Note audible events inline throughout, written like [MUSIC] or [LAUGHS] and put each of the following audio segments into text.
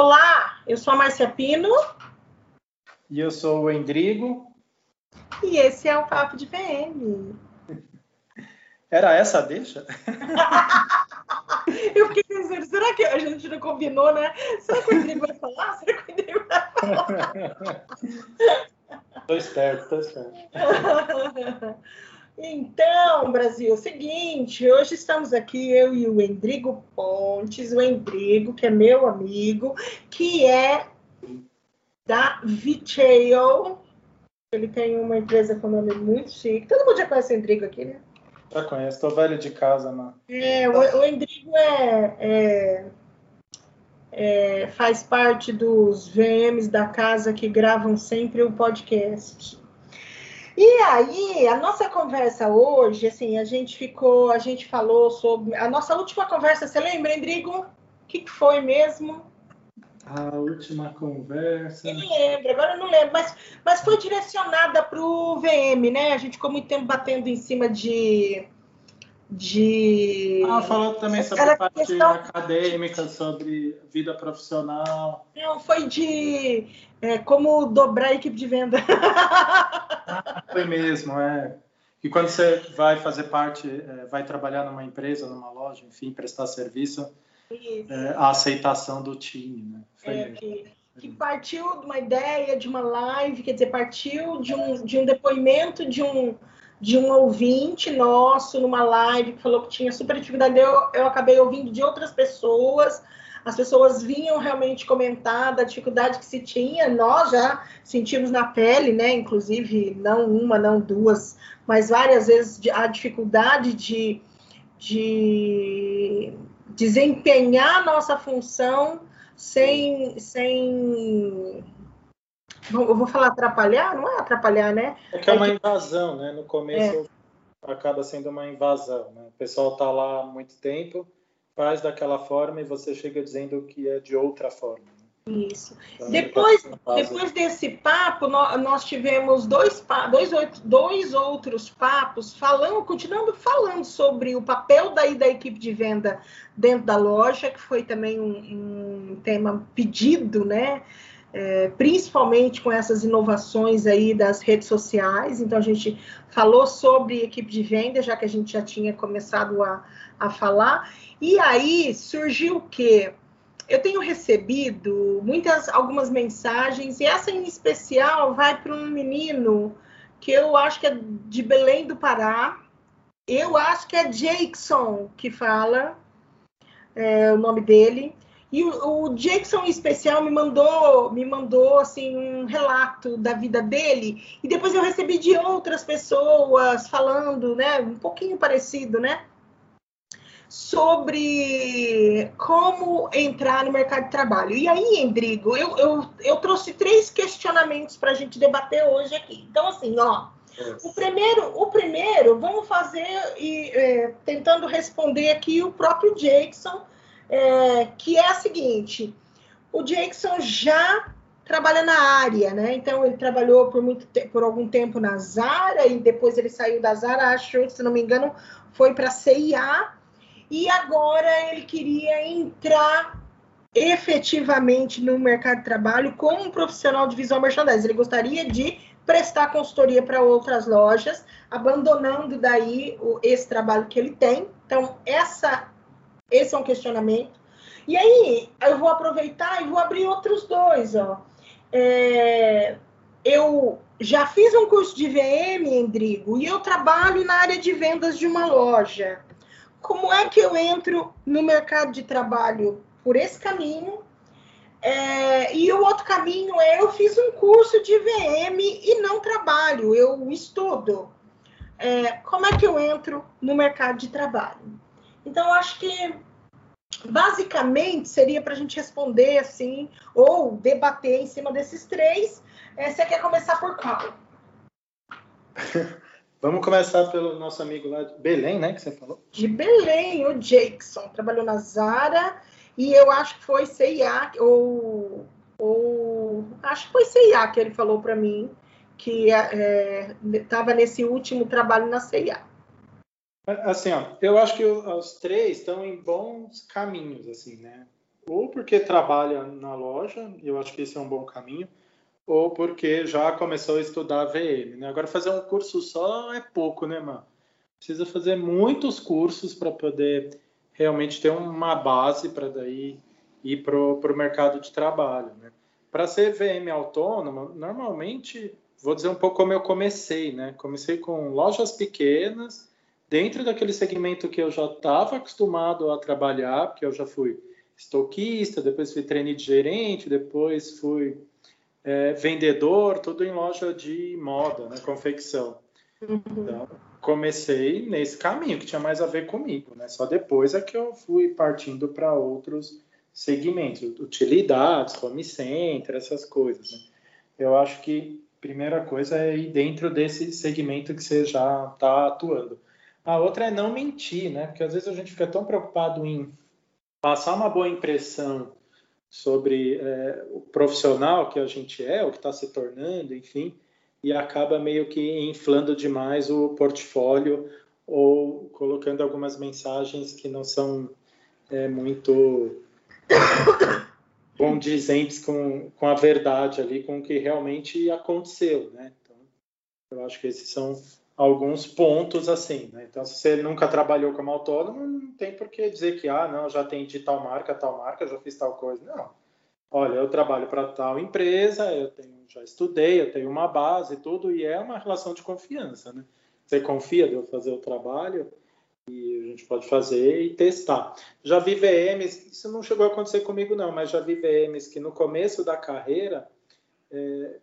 Olá, eu sou a Márcia Pino. E eu sou o Endrigo. E esse é o Papo de PM. [LAUGHS] Era essa a deixa? [LAUGHS] eu fiquei pensando, será que a gente não combinou, né? Será que o Endrigo vai falar? [LAUGHS] Será que o Endrigo vai falar? tô esperto, tô esperto. Então, Brasil, é o seguinte, hoje estamos aqui, eu e o Endrigo Pontes, o Endrigo, que é meu amigo, que é da Vitail. Ele tem uma empresa com nome muito chique. Todo mundo já conhece o Endrigo aqui, né? Já conheço, tô velho de casa, mano. É, o, o Endrigo é, é, é, faz parte dos VMs da casa que gravam sempre o podcast. E aí, a nossa conversa hoje, assim, a gente ficou, a gente falou sobre. A nossa última conversa, você lembra, Endrigo? O que, que foi mesmo? A última conversa. Eu não lembro, agora eu não lembro, mas, mas foi direcionada para o VM, né? A gente ficou muito tempo batendo em cima de. de... Ah, falou também sobre a parte questão... acadêmica, sobre vida profissional. Não, foi de é, como dobrar a equipe de venda. [LAUGHS] Foi mesmo, é. E quando você vai fazer parte, é, vai trabalhar numa empresa, numa loja, enfim, prestar serviço, é, a aceitação do time, né? Foi é, que, que, partiu de uma ideia, de uma live, quer dizer, partiu de um, de um depoimento de um, de um ouvinte nosso numa live que falou que tinha super atividade. Eu, eu acabei ouvindo de outras pessoas as pessoas vinham realmente comentar da dificuldade que se tinha, nós já sentimos na pele, né? Inclusive, não uma, não duas, mas várias vezes a dificuldade de, de desempenhar nossa função sem, sem eu vou falar atrapalhar, não é atrapalhar, né? É que é uma invasão, né? No começo é. acaba sendo uma invasão, né? O pessoal está lá há muito tempo faz daquela forma e você chega dizendo que é de outra forma. Né? Isso. Então, depois, depois desse papo, nós tivemos dois, dois, dois outros papos falando, continuando falando sobre o papel daí da equipe de venda dentro da loja, que foi também um, um tema pedido, né? É, principalmente com essas inovações aí das redes sociais. Então, a gente falou sobre equipe de venda, já que a gente já tinha começado a, a falar. E aí surgiu o quê? Eu tenho recebido muitas, algumas mensagens, e essa em especial vai para um menino que eu acho que é de Belém do Pará. Eu acho que é Jackson que fala é, o nome dele. E o, o Jackson em especial me mandou, me mandou assim um relato da vida dele e depois eu recebi de outras pessoas falando, né, um pouquinho parecido, né? sobre como entrar no mercado de trabalho. E aí, Endrigo, eu, eu, eu trouxe três questionamentos para a gente debater hoje aqui. Então, assim, ó, o primeiro, o primeiro, vamos fazer e é, tentando responder aqui o próprio Jackson, é, que é a seguinte: o Jackson já trabalha na área, né? Então ele trabalhou por muito por algum tempo na Zara e depois ele saiu da Zara, acho, se não me engano, foi para a CIA e agora ele queria entrar efetivamente no mercado de trabalho como um profissional de visual merchandising. Ele gostaria de prestar consultoria para outras lojas, abandonando daí o, esse trabalho que ele tem. Então, essa, esse é um questionamento. E aí, eu vou aproveitar e vou abrir outros dois. Ó. É, eu já fiz um curso de VM, Endrigo, e eu trabalho na área de vendas de uma loja como é que eu entro no mercado de trabalho por esse caminho? É, e o outro caminho é eu fiz um curso de VM e não trabalho, eu estudo. É, como é que eu entro no mercado de trabalho? Então, eu acho que basicamente seria para a gente responder assim, ou debater em cima desses três. É, você quer começar por qual? [LAUGHS] Vamos começar pelo nosso amigo lá de Belém, né? Que você falou? De Belém, o Jackson. Trabalhou na Zara e eu acho que foi CIA, ou, ou acho que foi CIA que ele falou para mim que estava é, nesse último trabalho na CIA. Assim, ó, eu acho que os três estão em bons caminhos, assim, né? ou porque trabalha na loja, eu acho que esse é um bom caminho, ou porque já começou a estudar VM. Né? Agora, fazer um curso só é pouco, né, mano? Precisa fazer muitos cursos para poder realmente ter uma base para daí ir para o mercado de trabalho. Né? Para ser VM autônomo, normalmente, vou dizer um pouco como eu comecei. Né? Comecei com lojas pequenas, dentro daquele segmento que eu já estava acostumado a trabalhar, porque eu já fui estoquista, depois fui treine de gerente, depois fui é, vendedor, tudo em loja de moda, né, confecção. Uhum. Então, comecei nesse caminho que tinha mais a ver comigo, né? Só depois é que eu fui partindo para outros segmentos, utilidades, home center, essas coisas. Né? Eu acho que primeira coisa é ir dentro desse segmento que você já está atuando. A outra é não mentir, né? Porque às vezes a gente fica tão preocupado em passar uma boa impressão sobre é, o profissional que a gente é, o que está se tornando, enfim, e acaba meio que inflando demais o portfólio ou colocando algumas mensagens que não são é, muito [COUGHS] condizentes com, com a verdade ali, com o que realmente aconteceu, né? Então, eu acho que esses são alguns pontos assim, né? Então, se você nunca trabalhou como autônomo, não tem por que dizer que, ah, não, já atendi tal marca, tal marca, já fiz tal coisa. Não. Olha, eu trabalho para tal empresa, eu tenho, já estudei, eu tenho uma base e tudo, e é uma relação de confiança, né? Você confia de eu fazer o trabalho e a gente pode fazer e testar. Já vi VMs, isso não chegou a acontecer comigo não, mas já vi VMs que no começo da carreira é,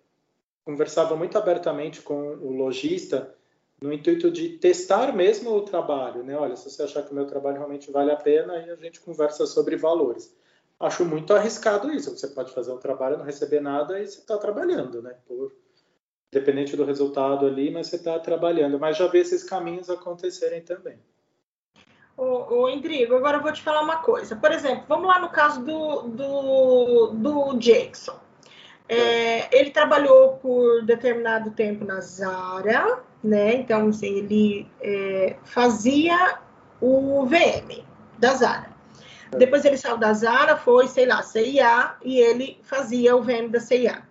conversavam muito abertamente com o lojista no intuito de testar mesmo o trabalho, né? Olha, se você achar que o meu trabalho realmente vale a pena, aí a gente conversa sobre valores. Acho muito arriscado isso. Você pode fazer um trabalho, não receber nada e você está trabalhando, né? Por, dependente do resultado ali, mas você está trabalhando. Mas já vi esses caminhos acontecerem também. Ô, ô Indrigo, agora eu vou te falar uma coisa. Por exemplo, vamos lá no caso do, do, do Jackson. É, ele trabalhou por determinado tempo na Zara, né? Então, assim, ele é, fazia o VM da Zara. Depois ele saiu da Zara, foi, sei lá, CIA, e ele fazia o VM da CIA.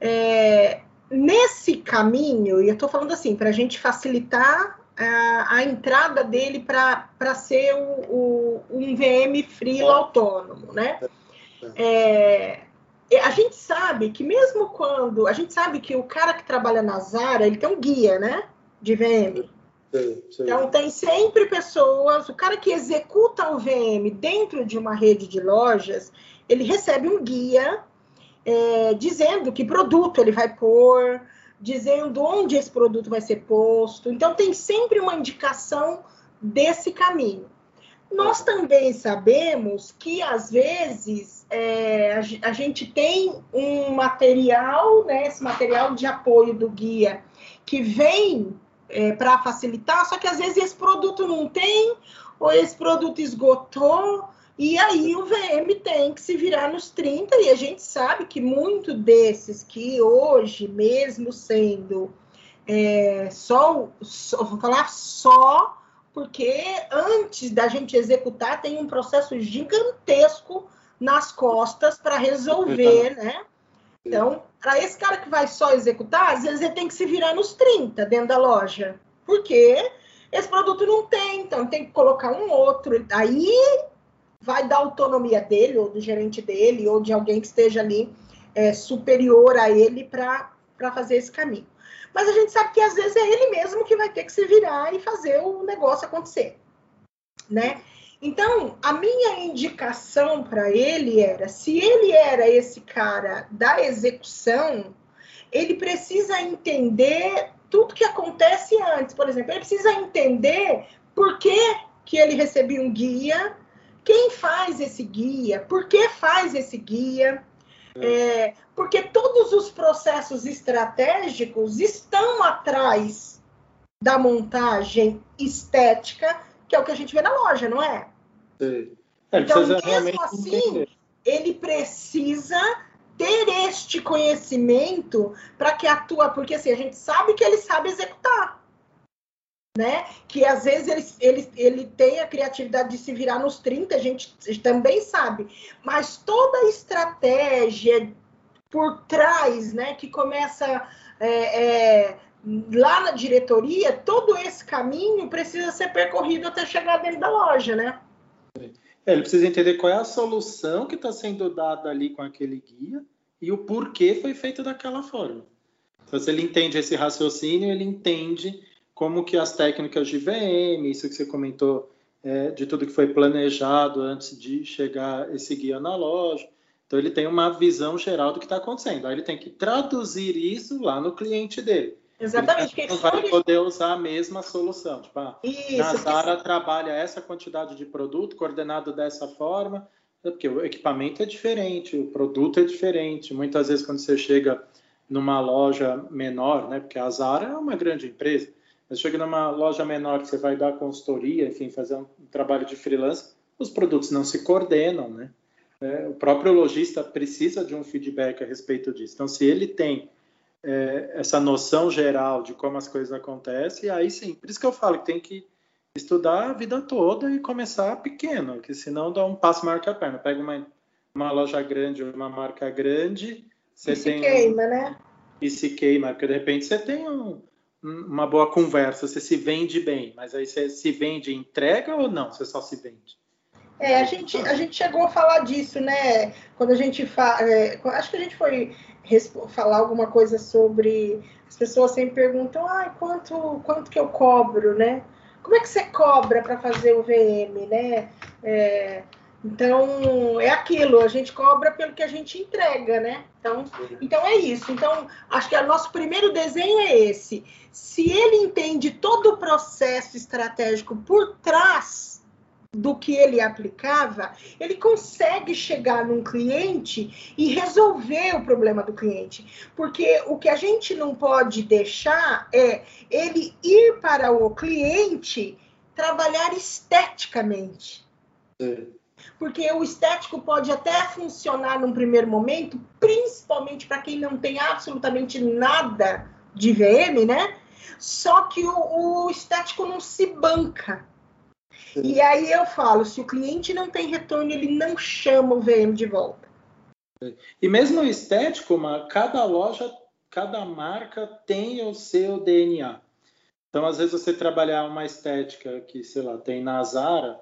É, nesse caminho, e eu estou falando assim, para a gente facilitar a, a entrada dele para ser o, o, um VM freelo autônomo, né? É, a gente sabe que mesmo quando a gente sabe que o cara que trabalha na Zara ele tem um guia, né, de VM. Sim, sim. Então tem sempre pessoas, o cara que executa o VM dentro de uma rede de lojas, ele recebe um guia é, dizendo que produto ele vai pôr, dizendo onde esse produto vai ser posto. Então tem sempre uma indicação desse caminho. Nós também sabemos que às vezes é, a, gente tem um material, né, esse material de apoio do guia, que vem é, para facilitar, só que às vezes esse produto não tem, ou esse produto esgotou, e aí o VM tem que se virar nos 30, e a gente sabe que muito desses que hoje, mesmo sendo é, só, só, vou falar só, porque antes da gente executar tem um processo gigantesco nas costas para resolver, né? Então, para esse cara que vai só executar, às vezes ele tem que se virar nos 30 dentro da loja. Porque esse produto não tem, então tem que colocar um outro. Aí vai dar autonomia dele, ou do gerente dele, ou de alguém que esteja ali é, superior a ele para fazer esse caminho. Mas a gente sabe que às vezes é ele mesmo que vai ter que se virar e fazer o negócio acontecer, né? Então, a minha indicação para ele era: se ele era esse cara da execução, ele precisa entender tudo que acontece antes. Por exemplo, ele precisa entender por que, que ele recebeu um guia, quem faz esse guia, por que faz esse guia. É, porque todos os processos estratégicos estão atrás da montagem estética que é o que a gente vê na loja, não é? Sim. É, então, mesmo assim, entender. ele precisa ter este conhecimento para que atua, porque assim, a gente sabe que ele sabe executar. Né? Que às vezes ele, ele, ele tem a criatividade de se virar nos 30, a gente também sabe, mas toda a estratégia por trás, né, que começa é, é, lá na diretoria, todo esse caminho precisa ser percorrido até chegar dentro da loja, né? É, ele precisa entender qual é a solução que está sendo dada ali com aquele guia e o porquê foi feito daquela forma. Então, se ele entende esse raciocínio, ele entende como que as técnicas de VM, isso que você comentou, é, de tudo que foi planejado antes de chegar esse guia na loja. Então, ele tem uma visão geral do que está acontecendo. Aí ele tem que traduzir isso lá no cliente dele. Exatamente. Ele não vai poder usar a mesma solução. Tipo, ah, Isso, na Zara que... trabalha essa quantidade de produto coordenado dessa forma, porque o equipamento é diferente, o produto é diferente. Muitas vezes, quando você chega numa loja menor, né, porque a Zara é uma grande empresa, mas chega numa loja menor que você vai dar consultoria, enfim, fazer um trabalho de freelance, os produtos não se coordenam, né? É, o próprio lojista precisa de um feedback a respeito disso. Então, se ele tem é, essa noção geral de como as coisas acontecem, aí sim, por isso que eu falo que tem que estudar a vida toda e começar pequeno, que senão dá um passo maior que a perna. Pega uma, uma loja grande, uma marca grande, você e tem... se queima, né? E se queima, porque de repente você tem um, uma boa conversa, você se vende bem, mas aí você se vende entrega ou não? Você só se vende? É, a gente, a gente chegou a falar disso, né? Quando a gente fala. É, acho que a gente foi falar alguma coisa sobre. As pessoas sempre perguntam, ah, quanto, quanto que eu cobro, né? Como é que você cobra para fazer o VM, né? É, então, é aquilo, a gente cobra pelo que a gente entrega, né? Então, então é isso. Então, acho que o nosso primeiro desenho é esse. Se ele entende todo o processo estratégico por trás do que ele aplicava, ele consegue chegar num cliente e resolver o problema do cliente. Porque o que a gente não pode deixar é ele ir para o cliente trabalhar esteticamente. Sim. Porque o estético pode até funcionar num primeiro momento, principalmente para quem não tem absolutamente nada de VM, né? Só que o, o estético não se banca. E aí eu falo, se o cliente não tem retorno, ele não chama o VM de volta. E mesmo o estético, cada loja, cada marca tem o seu DNA. Então, às vezes, você trabalhar uma estética que, sei lá, tem na Zara,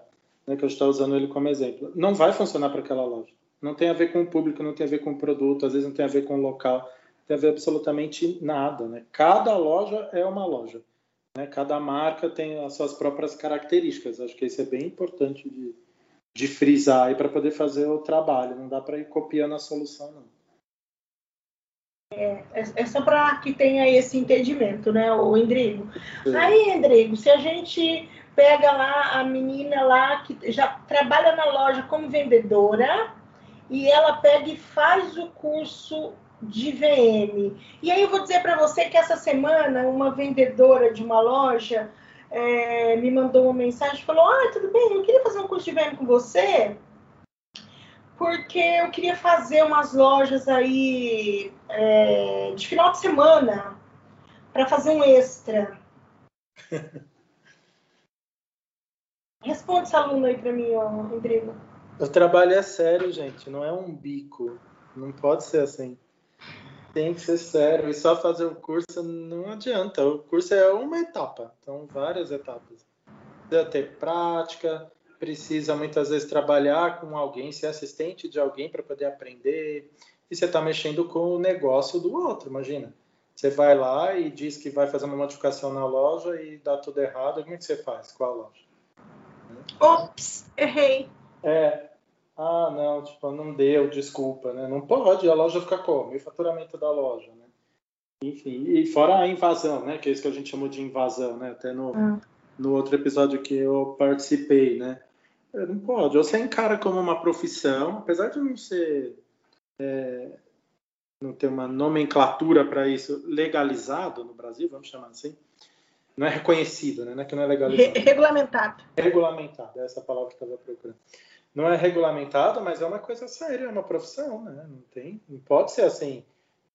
né, que eu estou usando ele como exemplo, não vai funcionar para aquela loja. Não tem a ver com o público, não tem a ver com o produto, às vezes não tem a ver com o local, não tem a ver absolutamente nada. Né? Cada loja é uma loja. Né? Cada marca tem as suas próprias características. Acho que isso é bem importante de, de frisar para poder fazer o trabalho. Não dá para ir copiando a solução, não. É, é, é só para que tenha esse entendimento, né, o Endrigo? Aí, Endrigo, se a gente pega lá a menina lá que já trabalha na loja como vendedora e ela pega e faz o curso de VM. E aí eu vou dizer para você que essa semana uma vendedora de uma loja é, me mandou uma mensagem falou: Ah, tudo bem, eu queria fazer um curso de VM com você, porque eu queria fazer umas lojas aí é, de final de semana para fazer um extra. [LAUGHS] Responde essa aluna aí para mim, ó, Rodrigo. O trabalho é sério, gente, não é um bico. Não pode ser assim. Tem que ser sério. E só fazer o curso não adianta. O curso é uma etapa, então várias etapas. Precisa ter prática, precisa muitas vezes trabalhar com alguém, ser assistente de alguém para poder aprender. E você está mexendo com o negócio do outro, imagina. Você vai lá e diz que vai fazer uma modificação na loja e dá tudo errado. Como é que você faz com a loja? Ops, errei. É, ah, não, tipo, não deu, desculpa, né? Não pode, a loja fica como? E o faturamento da loja, né? Enfim, e fora a invasão, né? Que é isso que a gente chamou de invasão, né? Até no, ah. no outro episódio que eu participei, né? Não pode. Você encara como uma profissão, apesar de não ser. É, não ter uma nomenclatura para isso legalizado no Brasil, vamos chamar assim. Não é reconhecido, né? Não é que não é legalizado. Re regulamentado. Regulamentado, é essa palavra que eu estava procurando não é regulamentado, mas é uma coisa séria, é uma profissão, né? Não tem, não pode ser assim.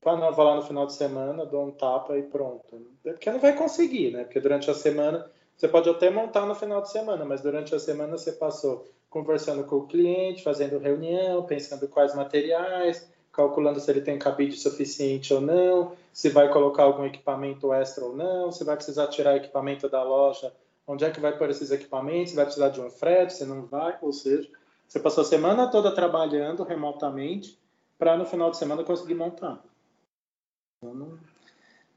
Para não vou lá no final de semana, dou um tapa e pronto. Porque não vai conseguir, né? Porque durante a semana Você pode até montar no final de semana, mas durante a semana você passou conversando com o cliente, fazendo reunião, pensando quais materiais, calculando se ele tem cabide suficiente ou não, se vai colocar algum equipamento extra ou não, se vai precisar tirar equipamento da loja, onde é que vai pôr esses equipamentos, se vai precisar de um frete, se não vai, ou seja, você passou a semana toda trabalhando remotamente para no final de semana conseguir montar. Então,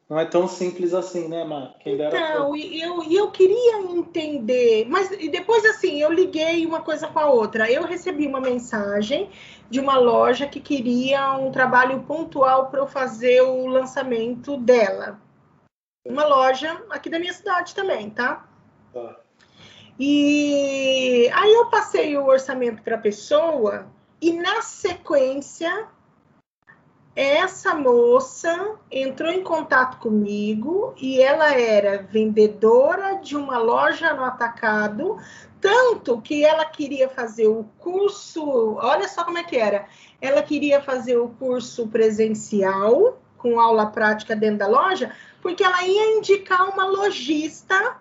não, é tão simples assim, né, Mar? Quem então, e eu, eu queria entender, mas e depois assim, eu liguei uma coisa com a outra. Eu recebi uma mensagem de uma loja que queria um trabalho pontual para eu fazer o lançamento dela. Uma loja aqui da minha cidade também, tá? Tá. E aí eu passei o orçamento para a pessoa e na sequência essa moça entrou em contato comigo e ela era vendedora de uma loja no atacado, tanto que ela queria fazer o curso, olha só como é que era. Ela queria fazer o curso presencial com aula prática dentro da loja, porque ela ia indicar uma lojista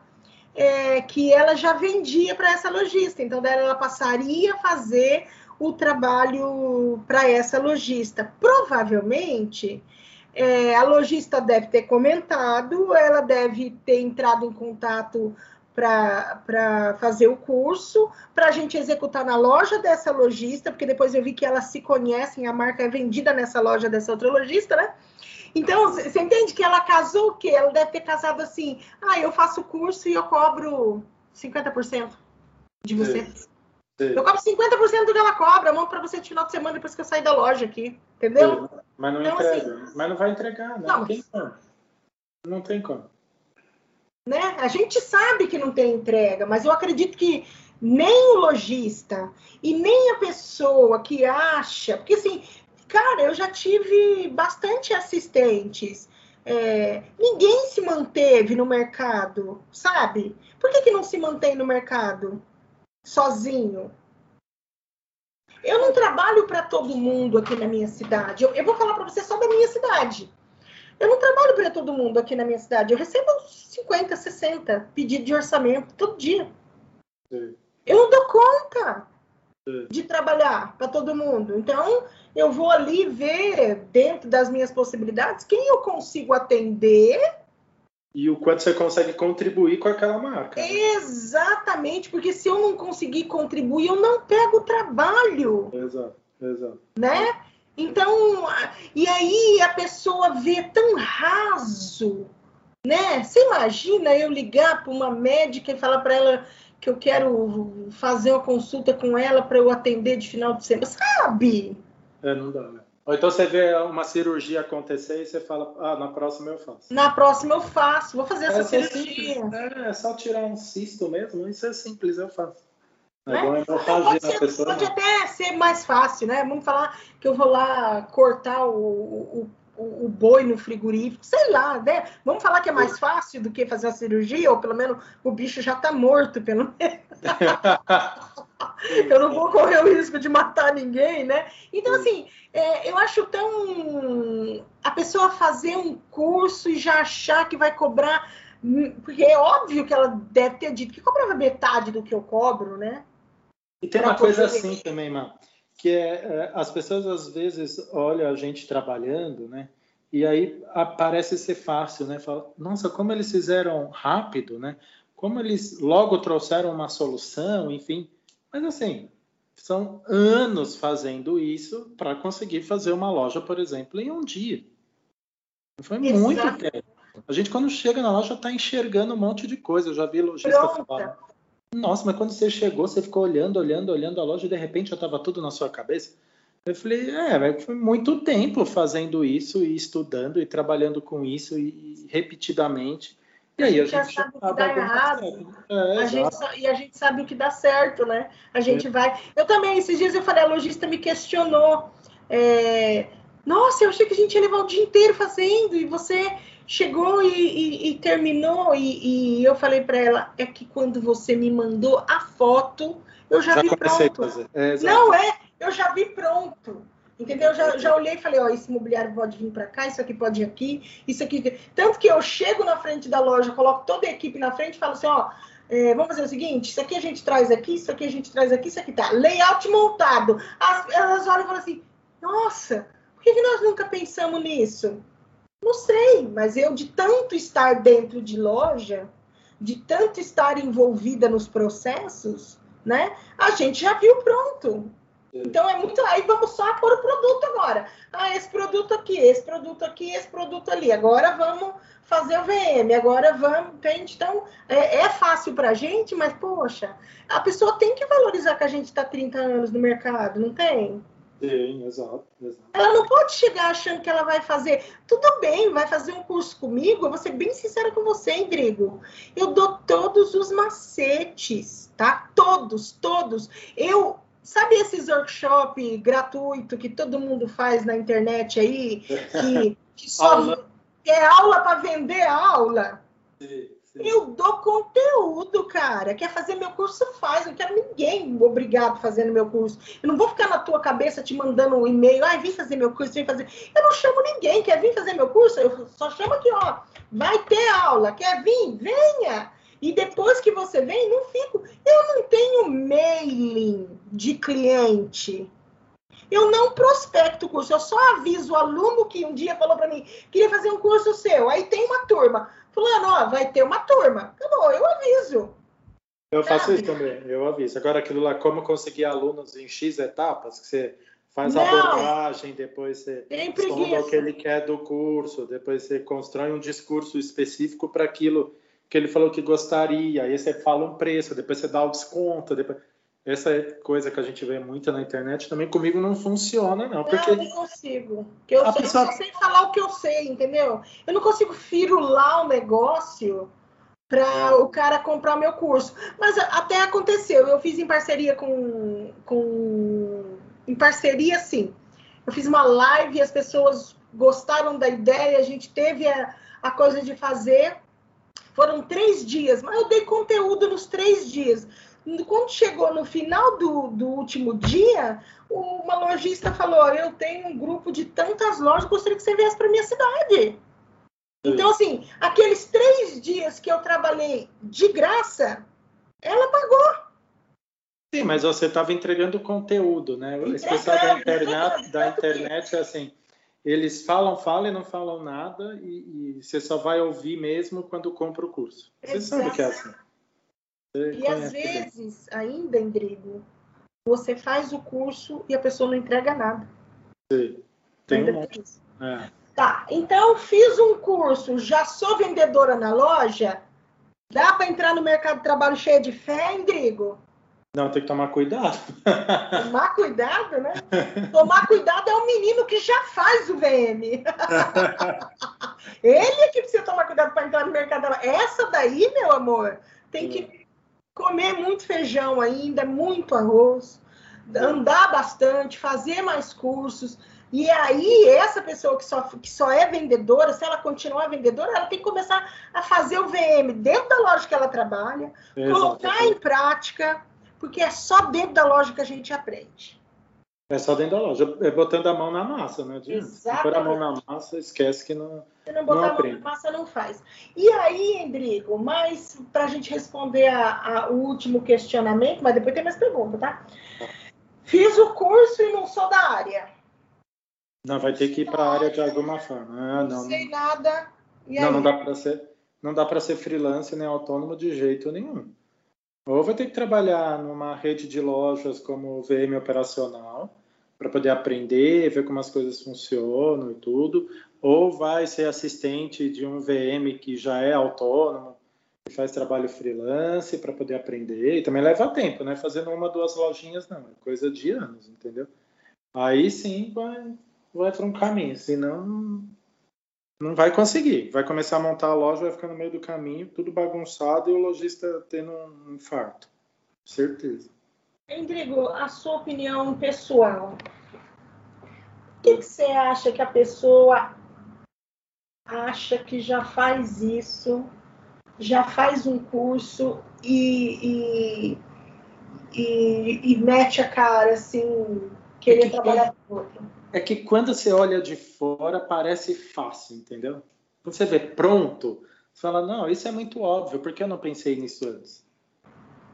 é, que ela já vendia para essa lojista. Então, ela passaria a fazer o trabalho para essa lojista. Provavelmente, é, a lojista deve ter comentado, ela deve ter entrado em contato para fazer o curso, para a gente executar na loja dessa lojista, porque depois eu vi que elas se conhecem, a marca é vendida nessa loja dessa outra lojista, né? Então, você entende que ela casou o quê? Ela deve ter casado assim, ah, eu faço o curso e eu cobro 50% de você. Sim. Eu cobro 50% do que ela cobra, mão para você de final de semana depois que eu sair da loja aqui. Entendeu? Sim, mas não então, entrega. Assim, mas não vai entregar, né? não, não tem como. Não tem como. Né? A gente sabe que não tem entrega, mas eu acredito que nem o lojista e nem a pessoa que acha, porque assim, cara, eu já tive bastante assistentes. É, ninguém se manteve no mercado, sabe? Por que, que não se mantém no mercado? Sozinho. Eu não trabalho para todo mundo aqui na minha cidade. Eu, eu vou falar para você só da minha cidade. Eu não trabalho para todo mundo aqui na minha cidade. Eu recebo 50, 60 pedidos de orçamento todo dia. Sim. Eu não dou conta Sim. de trabalhar para todo mundo. Então, eu vou ali ver, dentro das minhas possibilidades, quem eu consigo atender e o quanto você consegue contribuir com aquela marca. Exatamente, porque se eu não conseguir contribuir, eu não pego o trabalho. Exato, exato. Né? Então, e aí a pessoa vê tão raso, né? Você imagina eu ligar para uma médica e falar para ela que eu quero fazer uma consulta com ela para eu atender de final de semana, sabe? É, não dá, né? Ou então você vê uma cirurgia acontecer e você fala, ah, na próxima eu faço. Na próxima eu faço, vou fazer essa é cirurgia. É, é, só tirar um cisto mesmo, isso é simples, eu faço. Né? É pode, ser, pessoa, pode até ser mais fácil, né? Vamos falar que eu vou lá cortar o, o, o, o boi no frigorífico, sei lá, né? Vamos falar que é mais fácil do que fazer a cirurgia, ou pelo menos o bicho já tá morto, pelo menos. [LAUGHS] eu não vou correr o risco de matar ninguém, né? Então, assim, é, eu acho tão. A pessoa fazer um curso e já achar que vai cobrar. Porque é óbvio que ela deve ter dito que cobrava metade do que eu cobro, né? E tem uma coisa assim também, mano, que é, é, as pessoas às vezes olham a gente trabalhando, né? E aí parece ser fácil, né? Fala, nossa, como eles fizeram rápido, né? Como eles logo trouxeram uma solução, enfim. Mas assim, são anos fazendo isso para conseguir fazer uma loja, por exemplo, em um dia. Foi Exato. muito tempo. A gente, quando chega na loja, está enxergando um monte de coisa. Eu já vi lojista falar. Nossa, mas quando você chegou, você ficou olhando, olhando, olhando a loja e de repente já estava tudo na sua cabeça. Eu falei, é, foi muito tempo fazendo isso e estudando e trabalhando com isso e, repetidamente. E aí a gente, a gente já sabe o que dá errado. É, a gente, e a gente sabe o que dá certo, né? A gente é. vai. Eu também, esses dias eu falei, a lojista me questionou. É... Nossa, eu achei que a gente ia levar o dia inteiro fazendo, e você chegou e, e, e terminou. E, e eu falei para ela: é que quando você me mandou a foto, eu já, já vi pronto. É, Não é, eu já vi pronto. Entendeu? Já, já olhei e falei, ó, esse mobiliário pode vir para cá, isso aqui pode ir aqui, isso aqui. Tanto que eu chego na frente da loja, coloco toda a equipe na frente e falo assim, ó, é, vamos fazer o seguinte: isso aqui a gente traz aqui, isso aqui a gente traz aqui, isso aqui tá. Layout montado. As, elas olham e falam assim: nossa, por que, que nós nunca pensamos nisso? Não sei, mas eu, de tanto estar dentro de loja, de tanto estar envolvida nos processos, né? A gente já viu pronto. Então é muito. Aí vamos só pôr o produto agora. Ah, esse produto aqui, esse produto aqui, esse produto ali. Agora vamos fazer o VM, agora vamos, entende? Então é, é fácil para a gente, mas poxa, a pessoa tem que valorizar que a gente está 30 anos no mercado, não tem? Sim, exato, exato. Ela não pode chegar achando que ela vai fazer. Tudo bem, vai fazer um curso comigo. Eu vou ser bem sincera com você, hein, Drigo? Eu dou todos os macetes, tá? Todos, todos. Eu Sabe esses workshop gratuito que todo mundo faz na internet aí? Que, que só aula. é aula para vender aula? Sim, sim. Eu dou conteúdo, cara. Quer fazer meu curso, faz. Não quero ninguém obrigado fazendo meu curso. Eu não vou ficar na tua cabeça te mandando um e-mail. Ai, vem fazer meu curso, vem fazer. Eu não chamo ninguém. Quer vir fazer meu curso? Eu só chamo aqui, ó. Vai ter aula. Quer vir? Venha. E depois que você vem, não fico. Eu não tenho mailing de cliente. Eu não prospecto o curso, eu só aviso o aluno que um dia falou para mim, queria fazer um curso seu. Aí tem uma turma. Fulano, ó, vai ter uma turma. Acabou, eu aviso. Eu faço isso também, eu aviso. Agora, aquilo lá, como conseguir alunos em X etapas, que você faz a abordagem, depois você sonda o que ele quer do curso, depois você constrói um discurso específico para aquilo que ele falou que gostaria, aí você fala um preço, depois você dá o desconto, depois... Essa é coisa que a gente vê muito na internet também comigo não funciona, não. Porque não, não consigo. Que eu, sei, pessoa... eu sei falar o que eu sei, entendeu? Eu não consigo firular o negócio para o cara comprar meu curso. Mas até aconteceu, eu fiz em parceria com, com. Em parceria, sim. Eu fiz uma live e as pessoas gostaram da ideia, a gente teve a, a coisa de fazer. Foram três dias, mas eu dei conteúdo nos três dias. Quando chegou no final do, do último dia, uma lojista falou: Eu tenho um grupo de tantas lojas, gostaria que você viesse para minha cidade. Então, assim, aqueles três dias que eu trabalhei de graça, ela pagou. Sim, mas você estava entregando conteúdo, né? Esse pessoal da internet, da internet é assim eles falam, falam e não falam nada e, e, você só vai ouvir mesmo quando compra o curso. Você Exato. sabe que é assim. E às vezes, ainda, Endrigo, você faz o curso e a pessoa não entrega nada. Sim. Tem um monte. É. Tá, então fiz um curso, já sou vendedora na loja, dá para entrar no mercado de trabalho cheio de fé, Endrigo? Não, tem que tomar cuidado. Tomar cuidado, né? Tomar cuidado é o menino que já faz o VM. [LAUGHS] Ele é que precisa tomar cuidado para entrar no mercado. Essa daí, meu amor, tem que comer muito feijão ainda, muito arroz, andar bastante, fazer mais cursos. E aí, essa pessoa que só, que só é vendedora, se ela continuar vendedora, ela tem que começar a fazer o VM dentro da loja que ela trabalha, colocar em prática porque é só dentro da loja que a gente aprende. É só dentro da loja, é botando a mão na massa, né? Se pôr a mão na massa, esquece que não. Se não botar não a mão na massa, não faz. E aí, Endrigo, mas para a gente responder a, a, o último questionamento, mas depois tem mais pergunta, tá? Fiz o curso e não sou da área. Não, vai ter que ir para a área de alguma forma. Ah, não, não sei nada. não, não dá para ser, não dá para ser freelance nem autônomo de jeito nenhum. Ou vai ter que trabalhar numa rede de lojas como VM operacional para poder aprender, ver como as coisas funcionam e tudo, ou vai ser assistente de um VM que já é autônomo, que faz trabalho freelance para poder aprender, e também leva tempo, né? Fazendo uma, duas lojinhas não, é coisa de anos, entendeu? Aí sim vai, vai para um caminho, senão não vai conseguir. Vai começar a montar a loja, vai ficar no meio do caminho, tudo bagunçado e o lojista tendo um infarto. Certeza. Rodrigo, a sua opinião pessoal. O que, que você acha que a pessoa acha que já faz isso, já faz um curso e, e, e, e mete a cara assim, querer é que trabalhar com outro? é que quando você olha de fora parece fácil, entendeu? Quando você vê pronto, você fala, não, isso é muito óbvio, por que eu não pensei nisso antes?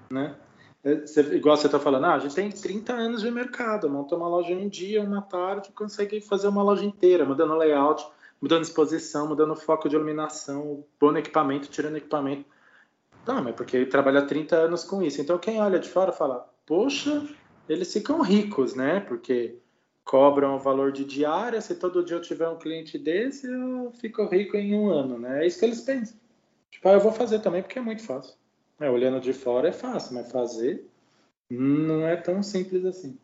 né? É, você, igual você está falando, ah, a gente tem 30 anos de mercado, monta uma loja em um dia, uma tarde, consegue fazer uma loja inteira, mudando layout, mudando exposição, mudando foco de iluminação, pondo equipamento, tirando equipamento. Não, mas porque ele trabalha 30 anos com isso. Então quem olha de fora fala, poxa, eles ficam ricos, né? Porque cobram o valor de diária, se todo dia eu tiver um cliente desse, eu fico rico em um ano, né? É isso que eles pensam. Tipo, ah, eu vou fazer também porque é muito fácil. É, olhando de fora é fácil, mas fazer não é tão simples assim.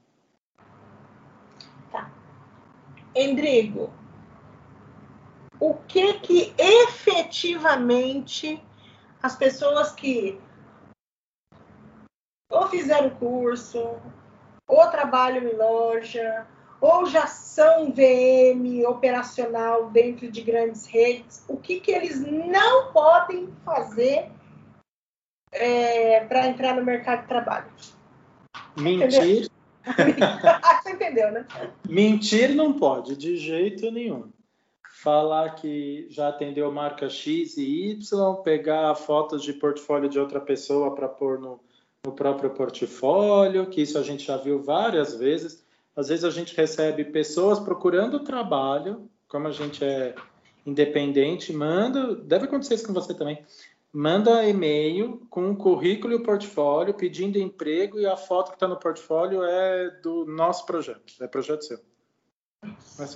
Tá. Endrigo, o que que efetivamente as pessoas que ou fizeram curso, ou trabalham em loja, ou já são VM operacional dentro de grandes redes, o que, que eles não podem fazer é, para entrar no mercado de trabalho. Mentir. [LAUGHS] Você entendeu, né? Mentir não pode, de jeito nenhum. Falar que já atendeu marca X e Y, pegar fotos de portfólio de outra pessoa para pôr no, no próprio portfólio, que isso a gente já viu várias vezes. Às vezes a gente recebe pessoas procurando trabalho, como a gente é independente, manda, deve acontecer isso com você também manda e-mail com o currículo e o portfólio pedindo emprego e a foto que está no portfólio é do nosso projeto, é projeto seu. Mas,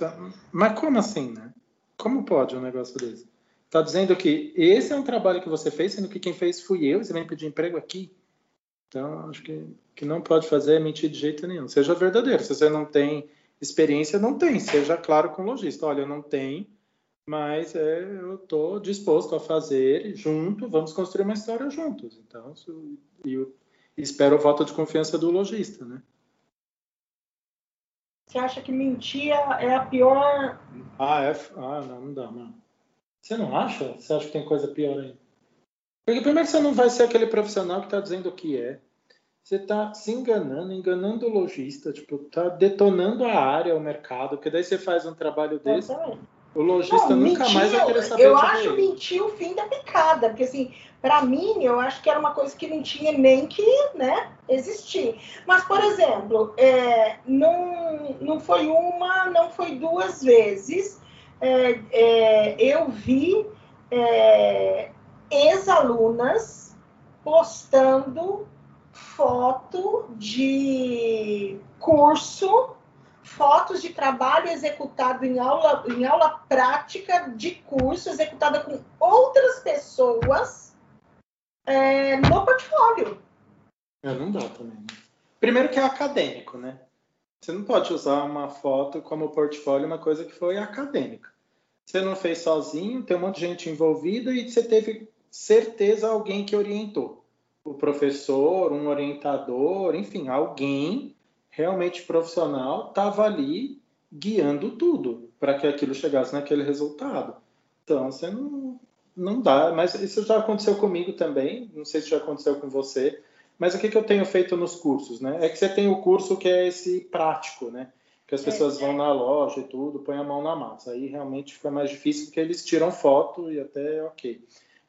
mas, como assim, né? Como pode um negócio desse? Está dizendo que esse é um trabalho que você fez, sendo que quem fez fui eu, e você vem pedir emprego aqui? Então, acho que, que não pode fazer é mentir de jeito nenhum. Seja verdadeiro. Se você não tem experiência, não tem. Seja claro com o lojista. Olha, não tenho, mas é, eu estou disposto a fazer junto, vamos construir uma história juntos. Então, eu espero o voto de confiança do lojista, né? Você acha que mentir é a pior? Ah, é? Ah, não, não dá, não. Você não acha? Você acha que tem coisa pior aí? Porque primeiro você não vai ser aquele profissional que está dizendo o que é. Você está se enganando, enganando o lojista, tipo, está detonando a área, o mercado, porque daí você faz um trabalho desse. O lojista não, nunca mentiu, mais vai querer saber Eu acho mentir o fim da picada, porque assim, para mim, eu acho que era uma coisa que não tinha nem que né, existir. Mas, por exemplo, é, não, não foi uma, não foi duas vezes. É, é, eu vi é, ex-alunas postando foto de curso fotos de trabalho executado em aula, em aula prática de curso, executada com outras pessoas é, no portfólio. É, não dá também. Primeiro que é acadêmico, né? Você não pode usar uma foto como portfólio, uma coisa que foi acadêmica. Você não fez sozinho, tem um monte de gente envolvida e você teve certeza alguém que orientou. O professor, um orientador, enfim, alguém realmente profissional estava ali guiando tudo para que aquilo chegasse naquele resultado. Então, você não, não dá. Mas isso já aconteceu comigo também, não sei se já aconteceu com você. Mas o que, que eu tenho feito nos cursos, né? É que você tem o curso que é esse prático, né? Que as pessoas vão na loja e tudo, põem a mão na massa. Aí realmente fica mais difícil porque eles tiram foto e até ok.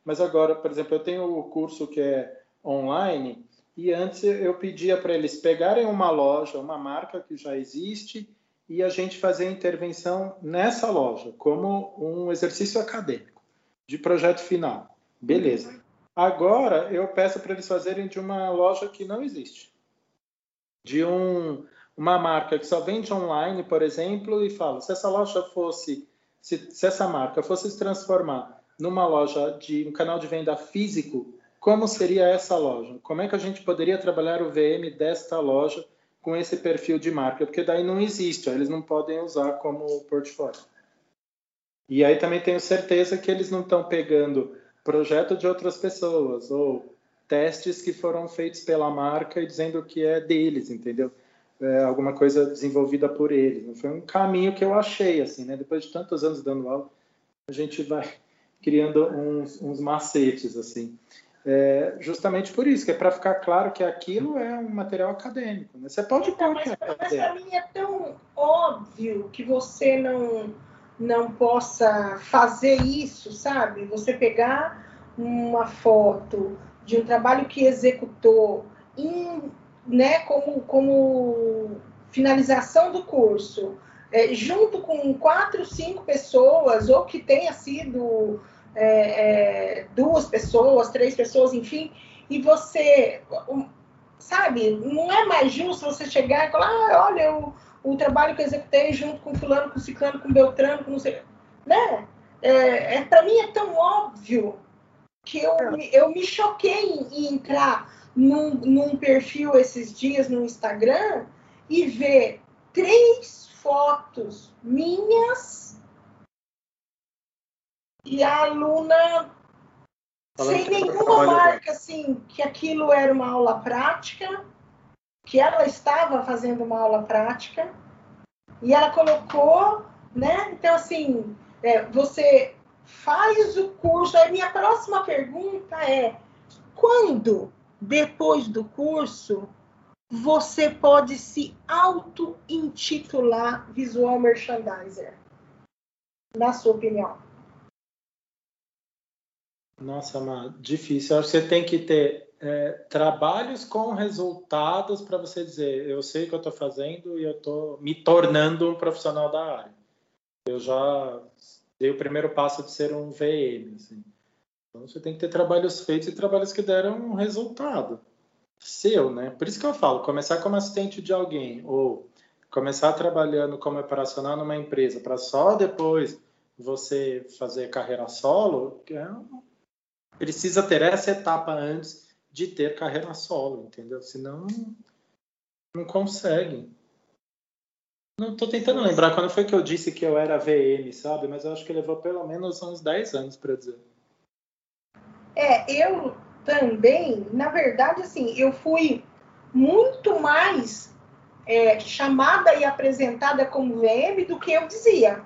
Mas agora, por exemplo, eu tenho o curso que é online, e antes eu pedia para eles pegarem uma loja, uma marca que já existe, e a gente fazer intervenção nessa loja, como um exercício acadêmico, de projeto final. Beleza. Agora eu peço para eles fazerem de uma loja que não existe. De um, uma marca que só vende online, por exemplo, e fala: se essa loja fosse, se, se essa marca fosse se transformar numa loja de um canal de venda físico, como seria essa loja? Como é que a gente poderia trabalhar o VM desta loja com esse perfil de marca? Porque daí não existe, eles não podem usar como portfólio. E aí também tenho certeza que eles não estão pegando projeto de outras pessoas ou testes que foram feitos pela marca e dizendo que é deles, entendeu? É alguma coisa desenvolvida por eles. Foi um caminho que eu achei, assim, né? Depois de tantos anos dando aula, a gente vai [LAUGHS] criando uns, uns macetes, assim. É, justamente por isso, que é para ficar claro que aquilo é um material acadêmico. Né? Você pode então, mas, mas para mim é tão óbvio que você não não possa fazer isso, sabe? Você pegar uma foto de um trabalho que executou em, né, como, como finalização do curso, é, junto com quatro, cinco pessoas, ou que tenha sido é, é, duas pessoas, três pessoas, enfim, e você, sabe, não é mais justo você chegar e falar, ah, olha, o, o trabalho que eu executei junto com fulano, com ciclano, com beltrano, com não sei, né? É, é para mim é tão óbvio que eu, eu me choquei em, em entrar num, num perfil esses dias no Instagram e ver três fotos minhas e a aluna Falando sem nenhuma marca assim que aquilo era uma aula prática, que ela estava fazendo uma aula prática e ela colocou, né? Então assim, é, você faz o curso. Aí minha próxima pergunta é: quando depois do curso você pode se auto-intitular visual merchandiser? Na sua opinião? Nossa, Má, difícil. Eu acho que você tem que ter é, trabalhos com resultados para você dizer, eu sei o que eu estou fazendo e eu estou me tornando um profissional da área. Eu já dei o primeiro passo de ser um VM. Assim. Então você tem que ter trabalhos feitos e trabalhos que deram um resultado seu, né? Por isso que eu falo, começar como assistente de alguém ou começar trabalhando como operacional numa empresa para só depois você fazer carreira solo, é precisa ter essa etapa antes de ter carreira solo, entendeu? Senão não consegue. Não tô tentando lembrar quando foi que eu disse que eu era VM, sabe? Mas eu acho que levou pelo menos uns 10 anos para dizer. É, eu também, na verdade, assim, eu fui muito mais é, chamada e apresentada como VM do que eu dizia.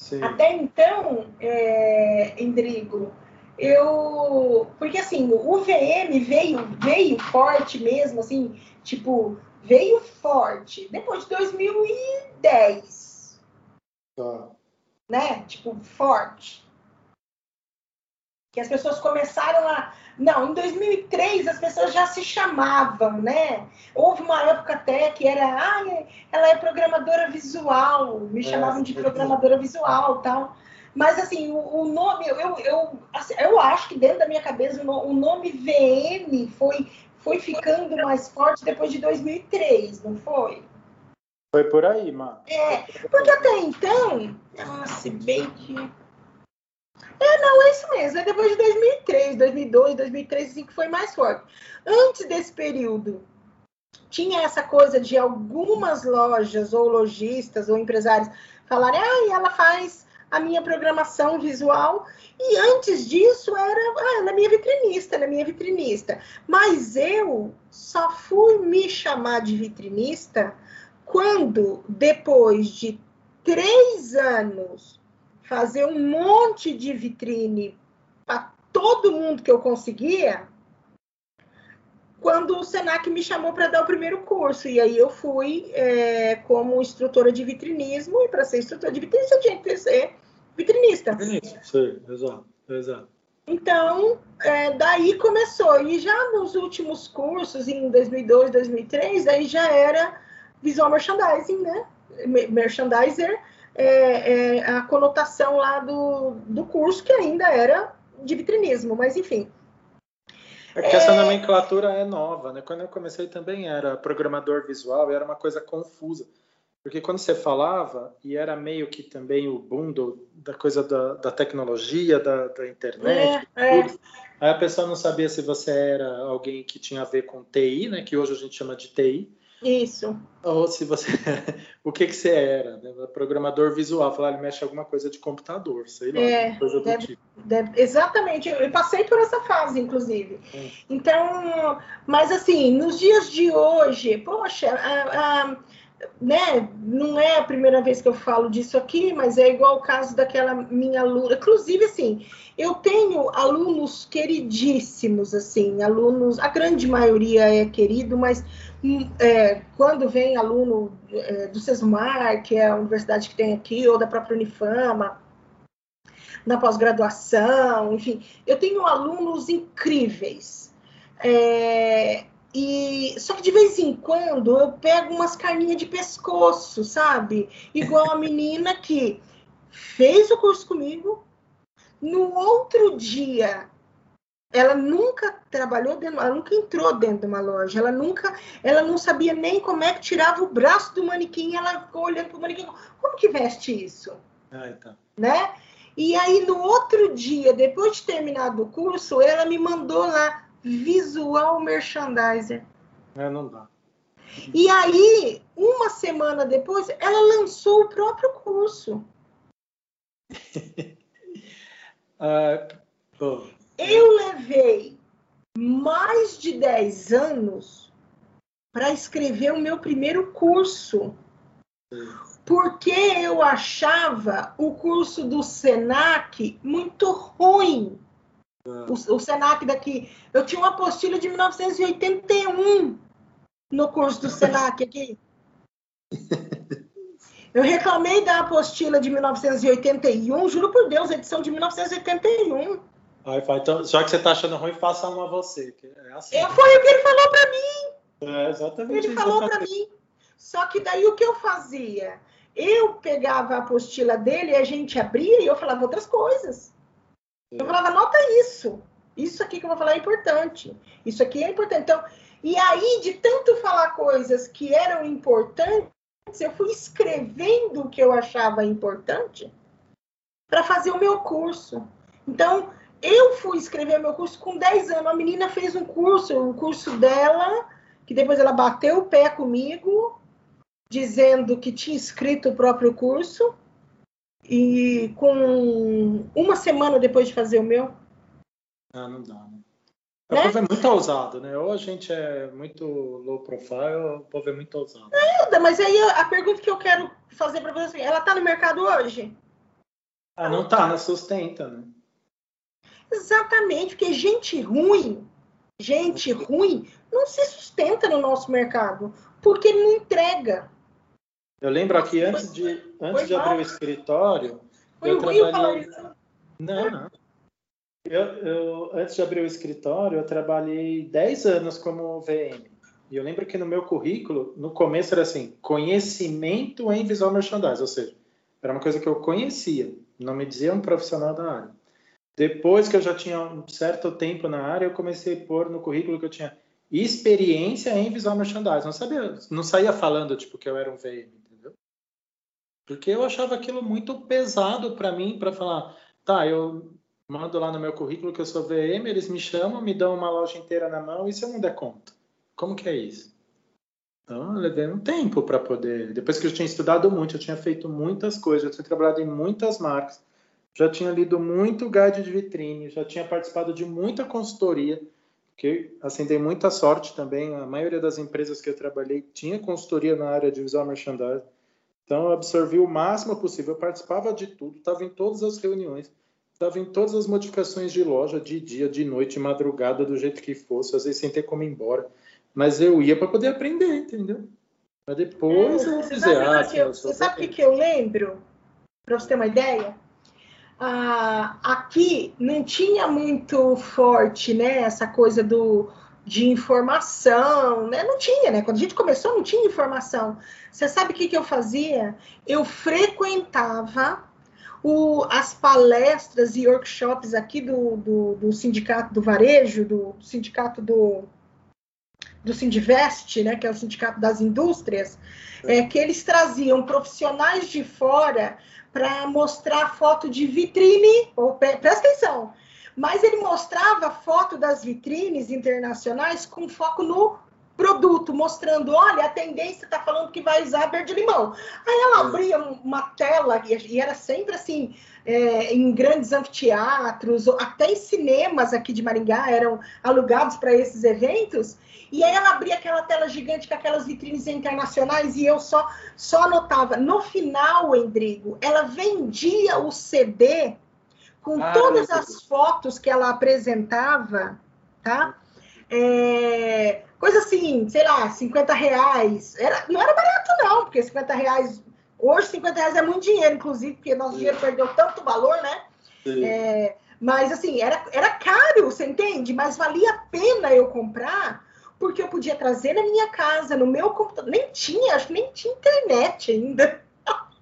Sim. Até então, é, Endrigo, eu. Porque assim, o VM veio, veio forte mesmo, assim, tipo, veio forte depois de 2010. Tá. Né? Tipo, forte. Que as pessoas começaram a. Não, em 2003 as pessoas já se chamavam, né? Houve uma época até que era, ah, ela é programadora visual, me é, chamavam de programadora visual tal. Mas, assim, o, o nome, eu, eu, assim, eu acho que dentro da minha cabeça o nome VM foi foi ficando mais forte depois de 2003, não foi? Foi por aí, mano. É, porque até então, ah, se bem que. É, não, é isso mesmo. É depois de 2003, 2002, 2003, assim, que foi mais forte. Antes desse período, tinha essa coisa de algumas lojas, ou lojistas, ou empresários falarem, ah, ela faz a minha programação visual. E antes disso era, ah, minha vitrinista, é minha vitrinista. Mas eu só fui me chamar de vitrinista quando, depois de três anos, fazer um monte de vitrine para todo mundo que eu conseguia, quando o Senac me chamou para dar o primeiro curso. E aí eu fui é, como instrutora de vitrinismo, e para ser instrutora de vitrinismo eu tinha que ser vitrinista. Vitrinista, sim, exato, exato. Então, é, daí começou. E já nos últimos cursos, em 2002, 2003, aí já era visual merchandising, né? Merchandiser, é, é a conotação lá do, do curso, que ainda era de vitrinismo, mas enfim. É que essa nomenclatura é nova, né? Quando eu comecei também era programador visual, era uma coisa confusa. Porque quando você falava, e era meio que também o boom do, da coisa da, da tecnologia, da, da internet, é, tudo, é. aí a pessoa não sabia se você era alguém que tinha a ver com TI, né, que hoje a gente chama de TI. Isso. Ou se você. [LAUGHS] o que, que você era? Né? Programador visual, falar, ele mexe alguma coisa de computador, sei lá, é, coisa deve, tipo. Deve, exatamente, eu passei por essa fase, inclusive. Hum. Então, mas assim, nos dias de hoje, poxa, a, a né, não é a primeira vez que eu falo disso aqui, mas é igual o caso daquela minha aluna. Inclusive, assim, eu tenho alunos queridíssimos, assim, alunos, a grande maioria é querido, mas hum, é, quando vem aluno é, do Sesmar, que é a universidade que tem aqui, ou da própria Unifama, na pós-graduação, enfim. Eu tenho alunos incríveis. É, e só que de vez em quando eu pego umas carninhas de pescoço, sabe? Igual a menina que fez o curso comigo, no outro dia ela nunca trabalhou dentro, ela nunca entrou dentro de uma loja, ela nunca, ela não sabia nem como é que tirava o braço do manequim, ela ficou olhando para o manequim, como que veste isso? Ah, então. Né? E aí no outro dia, depois de terminado o curso, ela me mandou lá visual merchandiser. É, não dá. E aí, uma semana depois, ela lançou o próprio curso. [LAUGHS] uh, oh. Eu levei mais de 10 anos para escrever o meu primeiro curso. Porque eu achava o curso do SENAC muito ruim. O, o SENAC daqui. Eu tinha uma apostila de 1981 no curso do SENAC aqui. Eu reclamei da apostila de 1981, juro por Deus, edição de 1981. Aí fala, então, já que você tá achando ruim, faça uma você. É assim. É, foi o que ele falou para mim. É, exatamente. Ele falou para mim. Só que daí o que eu fazia? Eu pegava a apostila dele e a gente abria e eu falava outras coisas. Eu falava, anota isso. Isso aqui que eu vou falar é importante. Isso aqui é importante. Então, e aí, de tanto falar coisas que eram importantes, eu fui escrevendo o que eu achava importante para fazer o meu curso. Então, eu fui escrever meu curso com 10 anos. A menina fez um curso, o um curso dela, que depois ela bateu o pé comigo, dizendo que tinha escrito o próprio curso. E com uma semana depois de fazer o meu. Ah, não dá, né? O né? povo é muito ousado, né? Ou a gente é muito low profile, ou o povo é muito ousado. Nada, mas aí a pergunta que eu quero fazer para você, ela tá no mercado hoje? Ah, não tá, não sustenta, né? Exatamente, porque gente ruim, gente ruim, não se sustenta no nosso mercado, porque não entrega. Eu lembro aqui, antes de, antes de abrir o escritório, Foi eu trabalhei... Não, não. Eu, eu, antes de abrir o escritório, eu trabalhei 10 anos como VM. E eu lembro que no meu currículo, no começo era assim, conhecimento em visual merchandising, ou seja, era uma coisa que eu conhecia, não me dizia um profissional da área. Depois que eu já tinha um certo tempo na área, eu comecei a pôr no currículo que eu tinha experiência em visual merchandising. Não sabia, não saía falando tipo que eu era um VM? Porque eu achava aquilo muito pesado para mim para falar, tá, eu mando lá no meu currículo que eu sou VM, eles me chamam, me dão uma loja inteira na mão e se eu não der conta, como que é isso? Então, eu levei um tempo para poder. Depois que eu tinha estudado muito, eu tinha feito muitas coisas, eu tinha trabalhado em muitas marcas já tinha lido muito guide de vitrine, já tinha participado de muita consultoria, que assim dei muita sorte também. A maioria das empresas que eu trabalhei tinha consultoria na área de visual merchandising. Então eu absorvi o máximo possível, eu participava de tudo, estava em todas as reuniões, estava em todas as modificações de loja, de dia, de noite, madrugada, do jeito que fosse, às vezes sem ter como ir embora. Mas eu ia para poder aprender, entendeu? Mas depois é, eu dizer, ah, você sabe o que, que eu lembro? Para você ter uma ideia? ah, aqui não tinha muito forte, né, essa coisa do de informação, né? Não tinha, né? Quando a gente começou, não tinha informação. Você sabe o que, que eu fazia? Eu frequentava o, as palestras e workshops aqui do, do, do sindicato do varejo, do, sindicato do, do Sindivest, né, que é o sindicato das indústrias, é, que eles traziam profissionais de fora para mostrar foto de vitrine, ou, presta atenção, mas ele mostrava foto das vitrines internacionais com foco no produto, mostrando, olha, a tendência está falando que vai usar verde-limão. Aí ela abria uma tela, e era sempre assim, é, em grandes anfiteatros, até em cinemas aqui de Maringá eram alugados para esses eventos, e aí ela abria aquela tela gigante com aquelas vitrines internacionais e eu só, só anotava. No final, Endrigo, ela vendia o CD com ah, todas as fotos que ela apresentava, tá? É, coisa assim, sei lá, 50 reais. Era, não era barato, não, porque 50 reais. Hoje, 50 reais é muito dinheiro, inclusive, porque nosso dinheiro perdeu tanto valor, né? É, mas assim, era, era caro, você entende? Mas valia a pena eu comprar, porque eu podia trazer na minha casa, no meu computador. Nem tinha, acho que nem tinha internet ainda.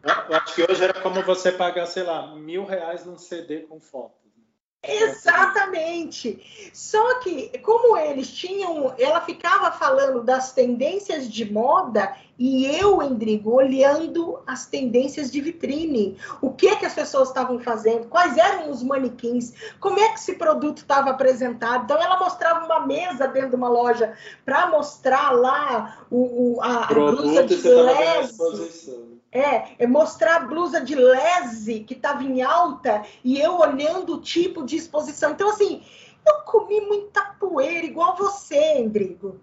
Eu acho que hoje era como você pagar, sei lá, mil reais num CD com foto. Exatamente. Só que, como eles tinham, ela ficava falando das tendências de moda e eu, Endrigo, olhando as tendências de vitrine. O que que as pessoas estavam fazendo? Quais eram os manequins? Como é que esse produto estava apresentado? Então, ela mostrava uma mesa dentro de uma loja para mostrar lá o, o a, a blusa de lese. É, é mostrar a blusa de lese que estava em alta e eu olhando o tipo de exposição. Então, assim, eu comi muita poeira, igual você, Endrigo,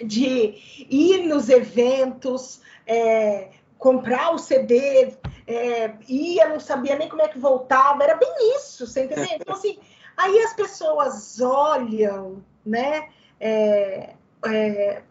de ir nos eventos, é, comprar o CD, é, ia, não sabia nem como é que voltava, era bem isso, você entendeu? Então, assim, aí as pessoas olham, né? É, é,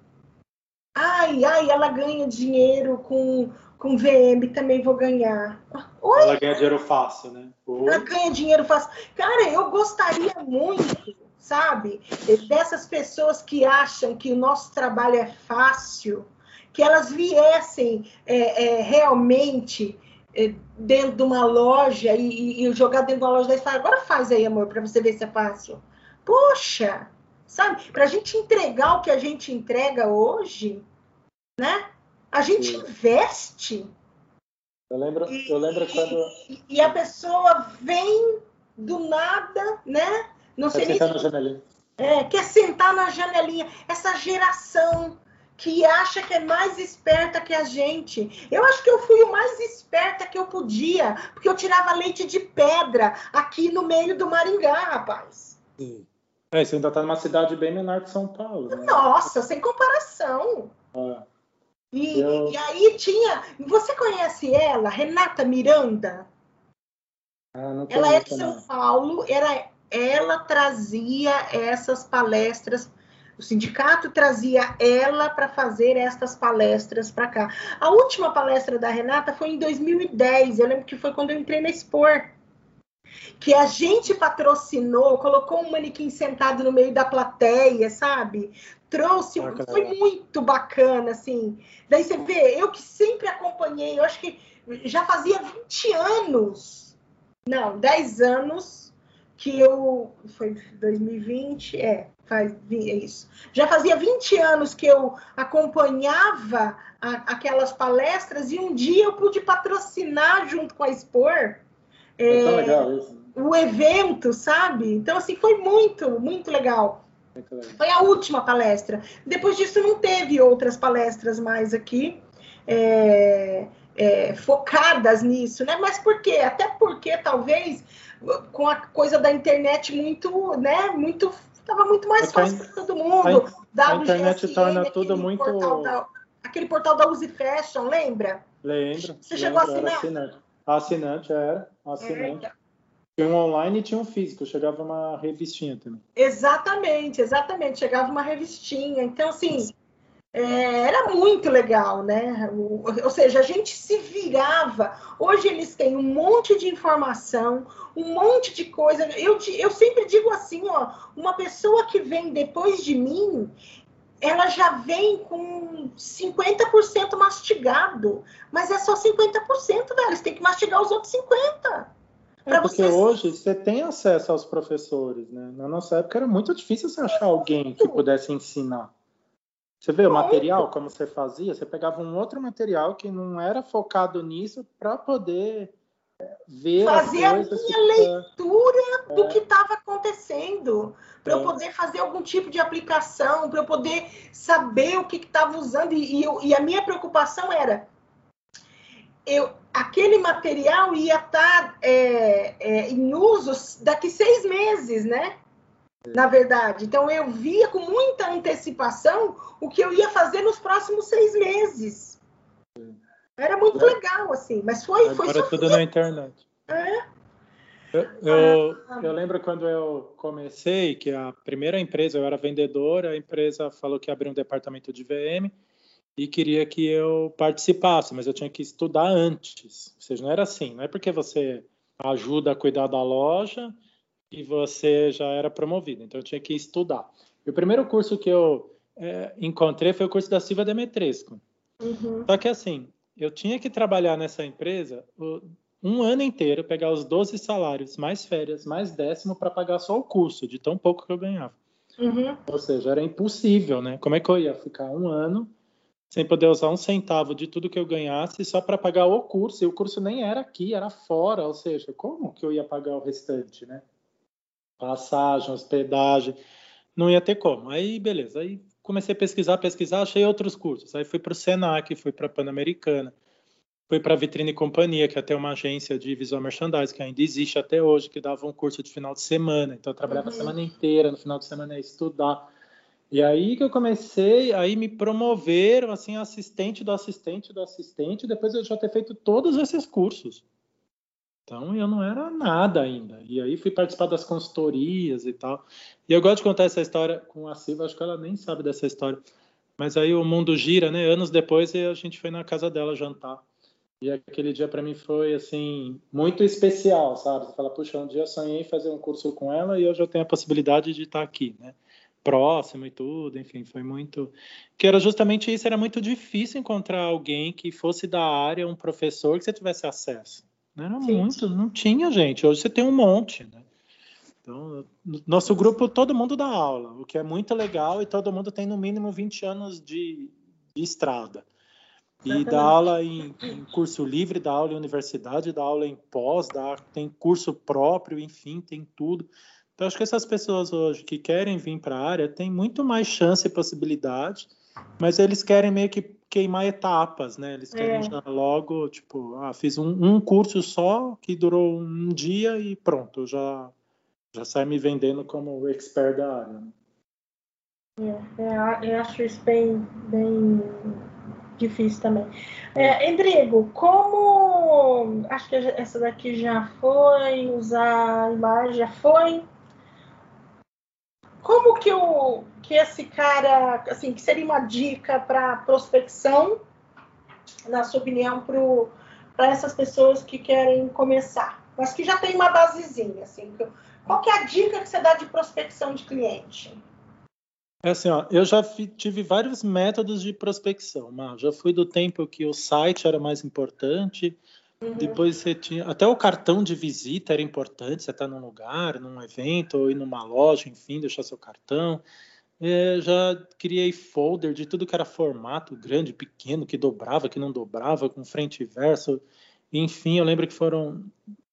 ai, ai, ela ganha dinheiro com com VM também vou ganhar. Oi? Ela ganha dinheiro fácil, né? Oi? Ela ganha dinheiro fácil. Cara, eu gostaria muito, sabe, dessas pessoas que acham que o nosso trabalho é fácil, que elas viessem é, é, realmente é, dentro de uma loja e, e, jogar dentro de uma loja e falar, agora faz aí, amor, para você ver se é fácil. Poxa, sabe? Para a gente entregar o que a gente entrega hoje, né? A gente Sim. investe. Eu lembro, e, eu lembro quando. E, e, a pessoa vem do nada, né? Não sei quer nem. Sentar na janelinha. É, quer sentar na janelinha. Essa geração que acha que é mais esperta que a gente. Eu acho que eu fui o mais esperta que eu podia, porque eu tirava leite de pedra aqui no meio do Maringá, rapaz. Sim. É, você ainda está numa cidade bem menor que São Paulo. Né? Nossa, sem comparação. Ah. E, eu... e aí tinha. Você conhece ela, Renata Miranda? Ah, ela é de São Paulo, era, ela trazia essas palestras. O sindicato trazia ela para fazer estas palestras para cá. A última palestra da Renata foi em 2010. Eu lembro que foi quando eu entrei na Expor que a gente patrocinou, colocou um manequim sentado no meio da plateia, sabe? trouxe, ah, foi muito bacana, assim. Daí você vê, eu que sempre acompanhei, eu acho que já fazia 20 anos, não, 10 anos que eu, foi 2020, é, faz, é isso. Já fazia 20 anos que eu acompanhava a, aquelas palestras e um dia eu pude patrocinar junto com a Expor. É, é legal isso. O evento, sabe? Então, assim, foi muito, muito legal. Foi a última palestra. Depois disso, não teve outras palestras mais aqui é, é, focadas nisso, né? Mas por quê? Até porque talvez com a coisa da internet muito, né? Muito estava muito mais fácil para todo mundo. A, a internet torna tudo muito. Portal da, aquele portal da Use Fashion, lembra? Lembro. Você lembro, chegou a assinar? Assinante. assinante era, assinante. É, tinha um online e tinha um físico, chegava uma revistinha também. Exatamente, exatamente, chegava uma revistinha. Então, assim, é, era muito legal, né? O, ou seja, a gente se virava. Hoje eles têm um monte de informação, um monte de coisa. Eu, eu sempre digo assim, ó, uma pessoa que vem depois de mim, ela já vem com 50% mastigado, mas é só 50%, velho. Eles têm que mastigar os outros 50%. É porque vocês... hoje você tem acesso aos professores, né? Na nossa época era muito difícil você achar alguém que pudesse ensinar. Você vê o material, como você fazia? Você pegava um outro material que não era focado nisso para poder ver fazer a minha leitura é. do que estava acontecendo para é. eu poder fazer algum tipo de aplicação para eu poder saber o que estava usando e, e, e, a minha preocupação era eu aquele material ia estar tá, é, é, em uso daqui seis meses, né? Na verdade. Então, eu via com muita antecipação o que eu ia fazer nos próximos seis meses. Era muito é. legal, assim, mas foi. Agora foi tudo na internet. É. Eu, eu, ah. eu, lembro quando eu comecei, que a primeira empresa, eu era vendedor, a empresa falou que abriu um departamento de VM, e queria que eu participasse, mas eu tinha que estudar antes. Ou seja, não era assim, não é porque você ajuda a cuidar da loja e você já era promovido. Então eu tinha que estudar. E o primeiro curso que eu é, encontrei foi o curso da Silva Demetresco. Uhum. Só que assim, eu tinha que trabalhar nessa empresa um ano inteiro, pegar os 12 salários, mais férias, mais décimo, para pagar só o curso, de tão pouco que eu ganhava. Uhum. Ou seja, era impossível, né? Como é que eu ia ficar um ano sem poder usar um centavo de tudo que eu ganhasse só para pagar o curso? E o curso nem era aqui, era fora. Ou seja, como que eu ia pagar o restante, né? Passagem, hospedagem, não ia ter como. Aí, beleza. Aí comecei a pesquisar, pesquisar, achei outros cursos. Aí fui para o Senac, fui para a Pan-Americana Fui para a Vitrine Companhia, que é até uma agência de visual merchandising, que ainda existe até hoje, que dava um curso de final de semana. Então, eu trabalhava uhum. a semana inteira, no final de semana ia estudar. E aí que eu comecei, aí me promoveram, assim, assistente do assistente do assistente, depois eu já ter feito todos esses cursos. Então, eu não era nada ainda. E aí fui participar das consultorias e tal. E eu gosto de contar essa história com a Silva, acho que ela nem sabe dessa história. Mas aí o mundo gira, né? Anos depois, a gente foi na casa dela jantar. E aquele dia para mim foi assim muito especial, sabe? Você fala, puxa, um dia eu sonhei em fazer um curso com ela e hoje eu tenho a possibilidade de estar aqui, né? Próximo e tudo, enfim, foi muito. Que era justamente isso, era muito difícil encontrar alguém que fosse da área, um professor que você tivesse acesso. Não era Sim. muito, não tinha gente. Hoje você tem um monte, né? Então, nosso grupo, todo mundo dá aula, o que é muito legal e todo mundo tem no mínimo 20 anos de, de estrada. E dá aula em, em, curso livre, dá aula em universidade, dá aula em pós, dá, tem curso próprio, enfim, tem tudo. Então, acho que essas pessoas hoje que querem vir para a área têm muito mais chance e possibilidade, mas eles querem meio que queimar etapas, né? Eles querem é. já logo, tipo, ah, fiz um, um, curso só que durou um dia e pronto, já já sai me vendendo como expert da área. Né? É, é, eu acho isso bem, bem difícil também. É, Endrigo, como. Acho que essa daqui já foi, usar a imagem já foi. Como que, o, que esse cara, assim, que seria uma dica para prospecção, na sua opinião, para essas pessoas que querem começar, mas que já tem uma basezinha, assim, qual que é a dica que você dá de prospecção de cliente? É assim, ó, eu já tive vários métodos de prospecção, já fui do tempo que o site era mais importante, uhum. depois você tinha até o cartão de visita era importante, você está num lugar, num evento ou ir numa loja, enfim, deixar seu cartão. É, já criei folder de tudo que era formato grande, pequeno, que dobrava, que não dobrava, com frente e verso. Enfim, eu lembro que foram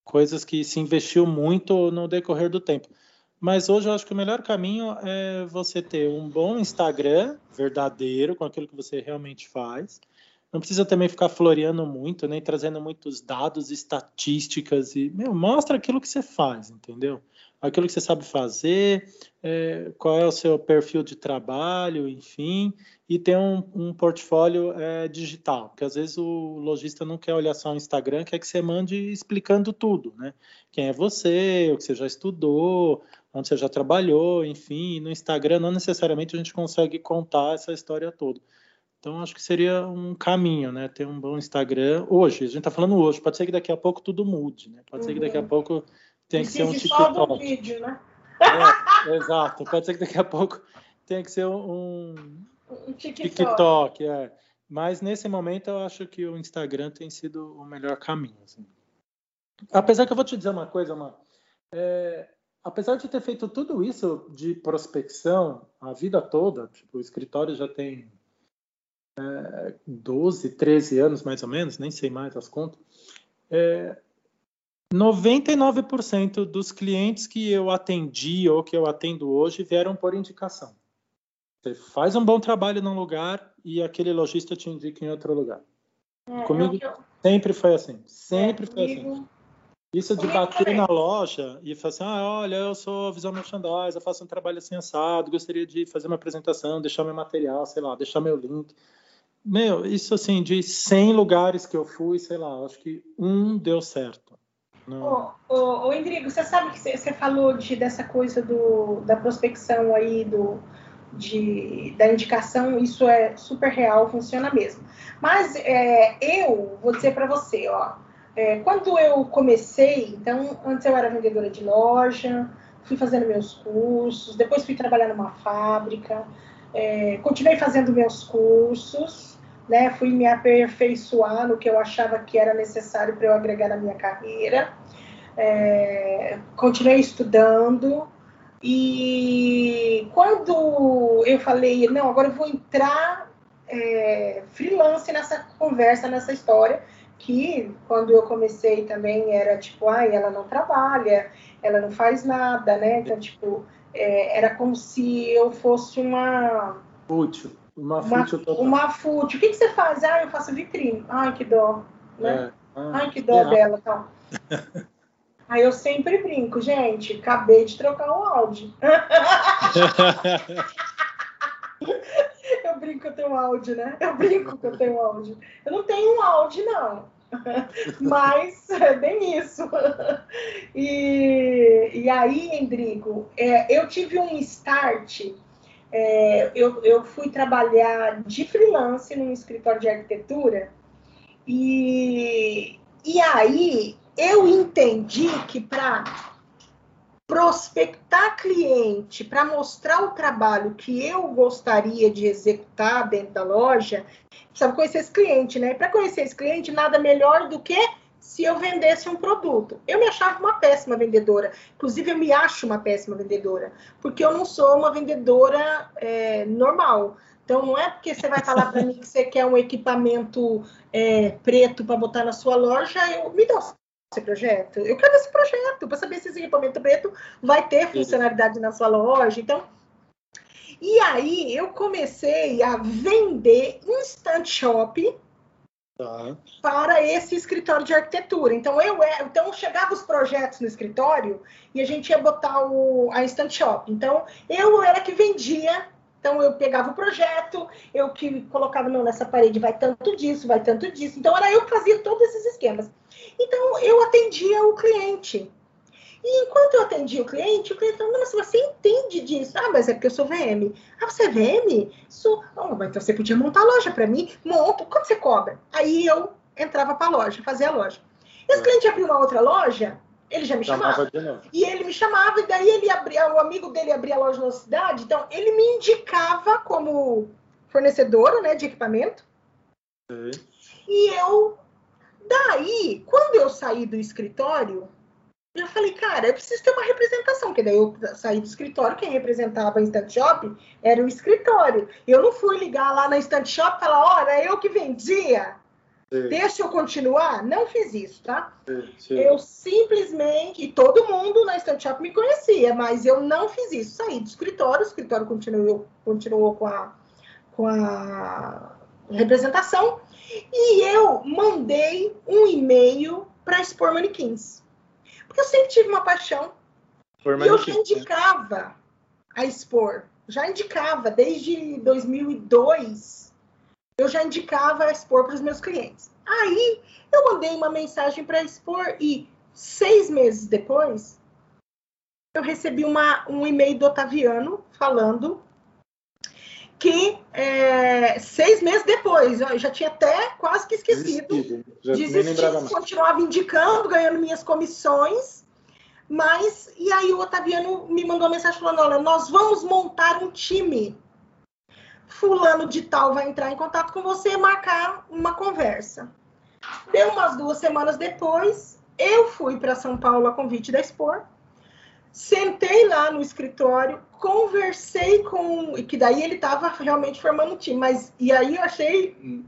coisas que se investiu muito no decorrer do tempo. Mas hoje eu acho que o melhor caminho é você ter um bom Instagram verdadeiro, com aquilo que você realmente faz. Não precisa também ficar floreando muito, nem trazendo muitos dados, estatísticas e meu, mostra aquilo que você faz, entendeu? Aquilo que você sabe fazer, é, qual é o seu perfil de trabalho, enfim, e ter um, um portfólio é, digital, porque às vezes o lojista não quer olhar só o Instagram, quer que você mande explicando tudo, né? Quem é você, o que você já estudou, onde você já trabalhou, enfim, no Instagram não necessariamente a gente consegue contar essa história toda. Então, acho que seria um caminho, né? Ter um bom Instagram hoje. A gente está falando hoje. Pode ser que daqui a pouco tudo mude, né? Pode uhum. ser que daqui a uhum. pouco tenha que ser um TikTok. Só do vídeo, né? É, exato. Pode ser que daqui a pouco tenha que ser um, um TikTok. TikTok é. Mas nesse momento eu acho que o Instagram tem sido o melhor caminho. Assim. Apesar que eu vou te dizer uma coisa, mano. É, apesar de ter feito tudo isso de prospecção a vida toda, tipo, o escritório já tem é, 12, 13 anos mais ou menos, nem sei mais as contas, é, 99% dos clientes que eu atendi ou que eu atendo hoje vieram por indicação. Você faz um bom trabalho num lugar e aquele lojista te indica em outro lugar. É, Comigo eu... sempre foi assim, sempre é, foi assim. Isso de bater na loja e falar assim, ah, olha, eu sou visual merchandise, eu faço um trabalho assim assado, gostaria de fazer uma apresentação, deixar meu material, sei lá, deixar meu link. Meu, isso assim, de 100 lugares que eu fui, sei lá, acho que um deu certo. Ô, ô, ô Endrigo, você sabe que você falou de, dessa coisa do, da prospecção aí, do, de, da indicação, isso é super real, funciona mesmo. Mas é, eu vou dizer para você, ó, É, quando eu comecei, então, antes eu era vendedora de loja, fui fazendo meus cursos, depois fui trabalhar numa fábrica, é, continuei fazendo meus cursos, né, fui me aperfeiçoar no que eu achava que era necessário para eu agregar na minha carreira, é, continuei estudando, e quando eu falei, não, agora eu vou entrar é, freelance nessa conversa, nessa história, que quando eu comecei também era tipo, ai, ela não trabalha, ela não faz nada, né? Então, tipo, é, era como se eu fosse uma. Fútil. Uma fútil total. Uma fútil. O que, que você faz? Ah, eu faço vitrine. Ai, que dó. Né? É. Ah, ai, que dó é. dela tal. Aí eu sempre brinco, gente, acabei de trocar um áudio. [LAUGHS] eu brinco que eu tenho áudio, né? Eu brinco que eu tenho áudio. Eu não tenho um áudio, não. Mas é bem isso. E, e aí, Endrigo, é, eu tive um start. É, eu, eu fui trabalhar de freelance num escritório de arquitetura. E, e aí eu entendi que para prospectar cliente, para mostrar o trabalho que eu gostaria de executar dentro da loja, precisava conhecer esse cliente, né? Para conhecer esse cliente, nada melhor do que se eu vendesse um produto. Eu me achava uma péssima vendedora. Inclusive, eu me acho uma péssima vendedora, porque eu não sou uma vendedora é, normal. Então, não é porque você vai falar para mim que você quer um equipamento é, preto para botar na sua loja, eu me dou esse projeto. Eu quero esse projeto para saber se esse equipamento preto vai ter funcionalidade na sua loja. Então, e aí eu comecei a vender Instant Shop tá. para esse escritório de arquitetura. Então eu é, então chegava os projetos no escritório e a gente ia botar o, a Instant Shop. Então eu era que vendia então eu pegava o projeto, eu que colocava não nessa parede vai tanto disso, vai tanto disso. Então era eu que fazia todos esses esquemas. Então eu atendia o cliente. E enquanto eu atendia o cliente, o cliente falou, mas você entende disso? Ah, mas é porque eu sou VM. Ah, você é VM? Sou. Oh, mas então você podia montar a loja para mim? Monto. Quanto você cobra? Aí eu entrava para a loja, fazia a loja. Esse é. cliente abriu uma outra loja, ele já me chamava. chamava e ele me chamava, e daí ele abria, o amigo dele abria a loja na cidade, então ele me indicava como fornecedora né, de equipamento. Sim. E eu, daí, quando eu saí do escritório, eu falei, cara, eu preciso ter uma representação, porque daí eu saí do escritório, quem representava a Instant Shop era o escritório. Eu não fui ligar lá na Instant Shop e falar, olha, eu que vendia. Sim. Deixa eu continuar? Não fiz isso, tá? Sim, sim. Eu simplesmente, e todo mundo na Instant Shop me conhecia, mas eu não fiz isso. Saí do escritório, o escritório continuou, continuou com, a, com a representação, e eu mandei um e-mail para expor manequins. Porque eu sempre tive uma paixão. Por e eu já indicava a expor. Já indicava desde 2002 eu já indicava expor para os meus clientes. Aí eu mandei uma mensagem para expor e seis meses depois eu recebi uma, um e-mail do Otaviano falando que é, seis meses depois, eu já tinha até quase que esquecido, desistido, continuava indicando, ganhando minhas comissões, mas e aí o Otaviano me mandou uma mensagem falando, olha, nós vamos montar um time. Fulano de tal vai entrar em contato com você e marcar uma conversa. Deu umas duas semanas depois, eu fui para São Paulo a convite da Expor, sentei lá no escritório, conversei com, e que daí ele estava realmente formando um time, mas e aí eu achei,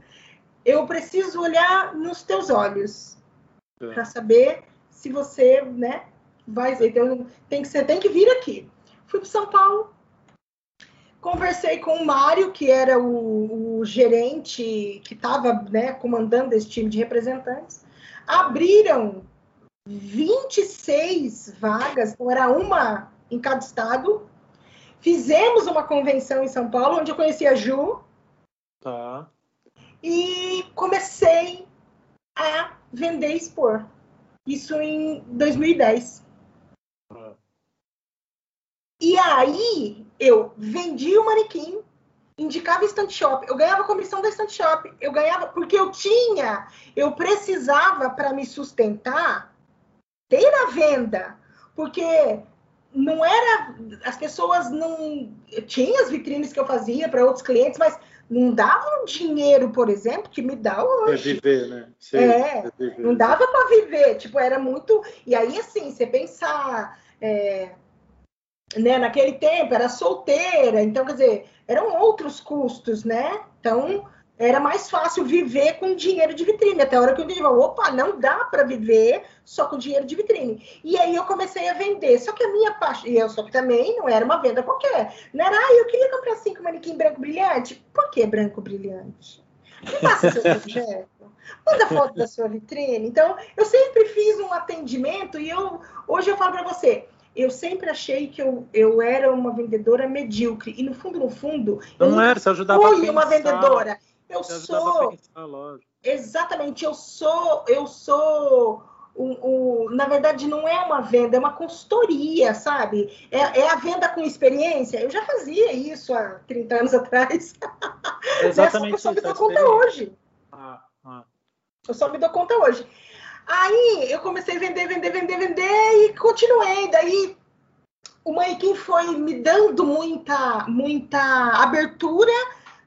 eu preciso olhar nos teus olhos é. para saber se você, né, vai, então tem que você tem que vir aqui. Fui para São Paulo, Conversei com o Mário, que era o, o gerente que estava né, comandando esse time de representantes. Abriram 26 vagas, então era uma em cada estado. Fizemos uma convenção em São Paulo, onde eu conheci a Ju. Tá. E comecei a vender e expor. Isso em 2010. E aí eu vendi o manequim, indicava instant shop, eu ganhava comissão da instant shop, eu ganhava porque eu tinha, eu precisava para me sustentar ter a venda, porque não era as pessoas não tinha as vitrines que eu fazia para outros clientes, mas não dava um dinheiro, por exemplo, que me dá hoje. Pra viver, né? Sim, é, viver. não dava para viver, tipo, era muito. E aí, assim, você pensar, é, né, naquele tempo, era solteira, então, quer dizer, eram outros custos, né? Então, era mais fácil viver com dinheiro de vitrine. Até a hora que eu digo, opa, não dá para viver só com dinheiro de vitrine. E aí eu comecei a vender. Só que a minha parte, e eu só que também não era uma venda qualquer. Não era, ah, eu queria comprar cinco manequim branco brilhante. Por que branco brilhante? Me passa seu projeto. Manda foto da sua vitrine. Então, eu sempre fiz um atendimento e eu hoje eu falo para você, eu sempre achei que eu, eu era uma vendedora medíocre. E no fundo, no fundo, não eu era, você ajudava fui uma vendedora. Eu sou. Exatamente, eu sou, eu sou. O, na verdade, não é uma venda, é uma consultoria, sabe? É, é, a venda com experiência. Eu já fazia isso há 30 anos atrás. Exatamente. [LAUGHS] eu só me dou conta hoje. Ah, ah. Eu só me dou conta hoje. Aí eu comecei a vender, vender, vender, vender e continuei. Daí o manequim foi me dando muita, muita abertura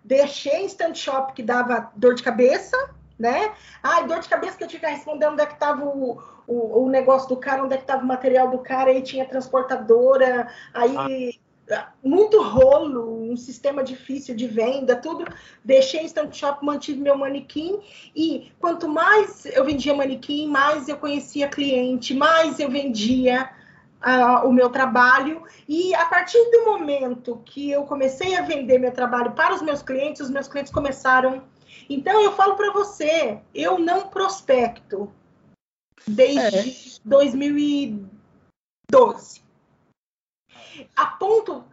deixei instant shop que dava dor de cabeça, né? Ai, dor de cabeça que eu tinha que responder onde é que estava o, o, o, negócio do cara, onde é que estava o material do cara, aí tinha transportadora, aí ah. muito rolo, um sistema difícil de venda, tudo. Deixei instant shop, mantive meu manequim e quanto mais eu vendia manequim, mais eu conhecia cliente, mais eu vendia uh, o meu trabalho. E a partir do momento que eu comecei a vender meu trabalho para os meus clientes, os meus clientes começaram. Então, eu falo para você, eu não prospecto desde é. 2012. A ponto,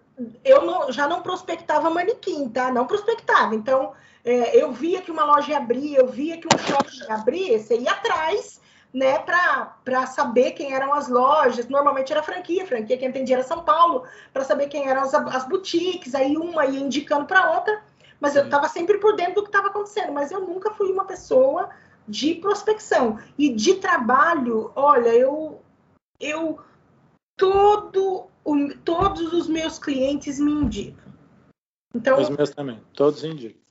eu não, já não prospectava manequim, tá? Não prospectava. Então, é, eu via que uma loja ia abrir, eu via que um shopping ia abrir, você ia atrás né, para saber quem eram as lojas. Normalmente era franquia, franquia quem entendia era São Paulo, para saber quem eram as, as boutiques, aí uma ia indicando para outra, mas Sim. eu estava sempre por dentro do que estava acontecendo, mas eu nunca fui uma pessoa de prospecção e de trabalho. Olha, eu eu todo o, todos os meus clientes me indicam. Então, os meus também, todos indicam.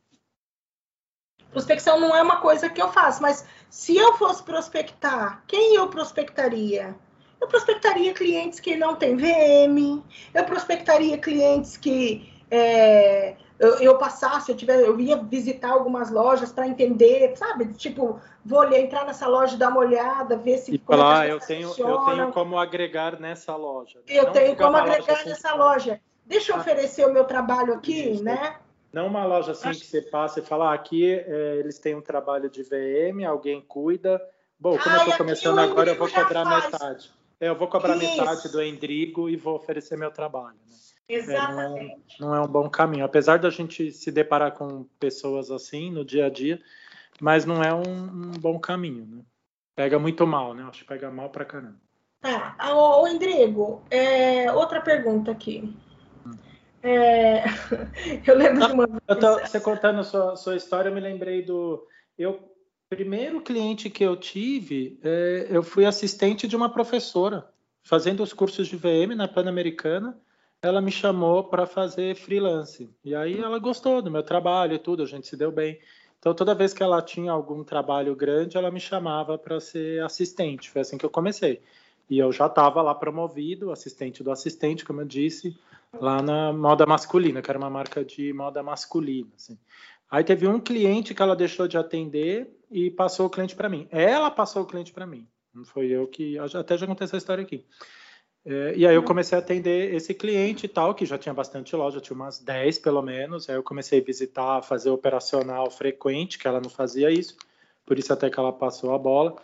Prospecção não é uma coisa que eu faço, mas se eu fosse prospectar, quem eu prospectaria? Eu prospectaria clientes que não têm VM, eu prospectaria clientes que é, eu, eu, passasse, eu, tiver, eu ia visitar algumas lojas para entender, sabe? Tipo, vou ali, entrar nessa loja, dar uma olhada, ver se. E falar, é eu, tenho, eu tenho como agregar nessa loja. Eu não tenho como agregar nessa loja. Deixa eu oferecer o meu trabalho aqui, Isso. né? Não uma loja assim Acho... que você passa e fala, ah, aqui é, eles têm um trabalho de VM, alguém cuida. Bom, como Ai, eu estou começando agora, eu vou cobrar faz. metade. É, eu vou cobrar Isso. metade do Endrigo e vou oferecer meu trabalho. Né? Exatamente. É, não, é, não, é, um bom caminho. Apesar da gente se deparar com pessoas assim no dia a dia, mas não é um, um bom caminho, né? Pega muito mal, né? Acho que pega mal pra caramba. Tá. Ô, ô Endrigo, é, outra pergunta aqui. É... [LAUGHS] eu lembro de uma vez... tô, você contando a sua, sua história, eu me lembrei do. Eu, primeiro cliente que eu tive, é, eu fui assistente de uma professora, fazendo os cursos de VM na Pan-Americana. Ela me chamou para fazer freelance. E aí ela gostou do meu trabalho e tudo, a gente se deu bem. Então, toda vez que ela tinha algum trabalho grande, ela me chamava para ser assistente. Foi assim que eu comecei. E eu já estava lá promovido, assistente do assistente, como eu disse, lá na moda masculina, que era uma marca de moda masculina. Assim. Aí teve um cliente que ela deixou de atender e passou o cliente para mim. Ela passou o cliente para mim. Não foi eu que. Até já contei essa história aqui. É, e aí eu comecei a atender esse cliente e tal, que já tinha bastante loja, tinha umas 10 pelo menos. Aí eu comecei a visitar, fazer operacional frequente, que ela não fazia isso, por isso até que ela passou a bola.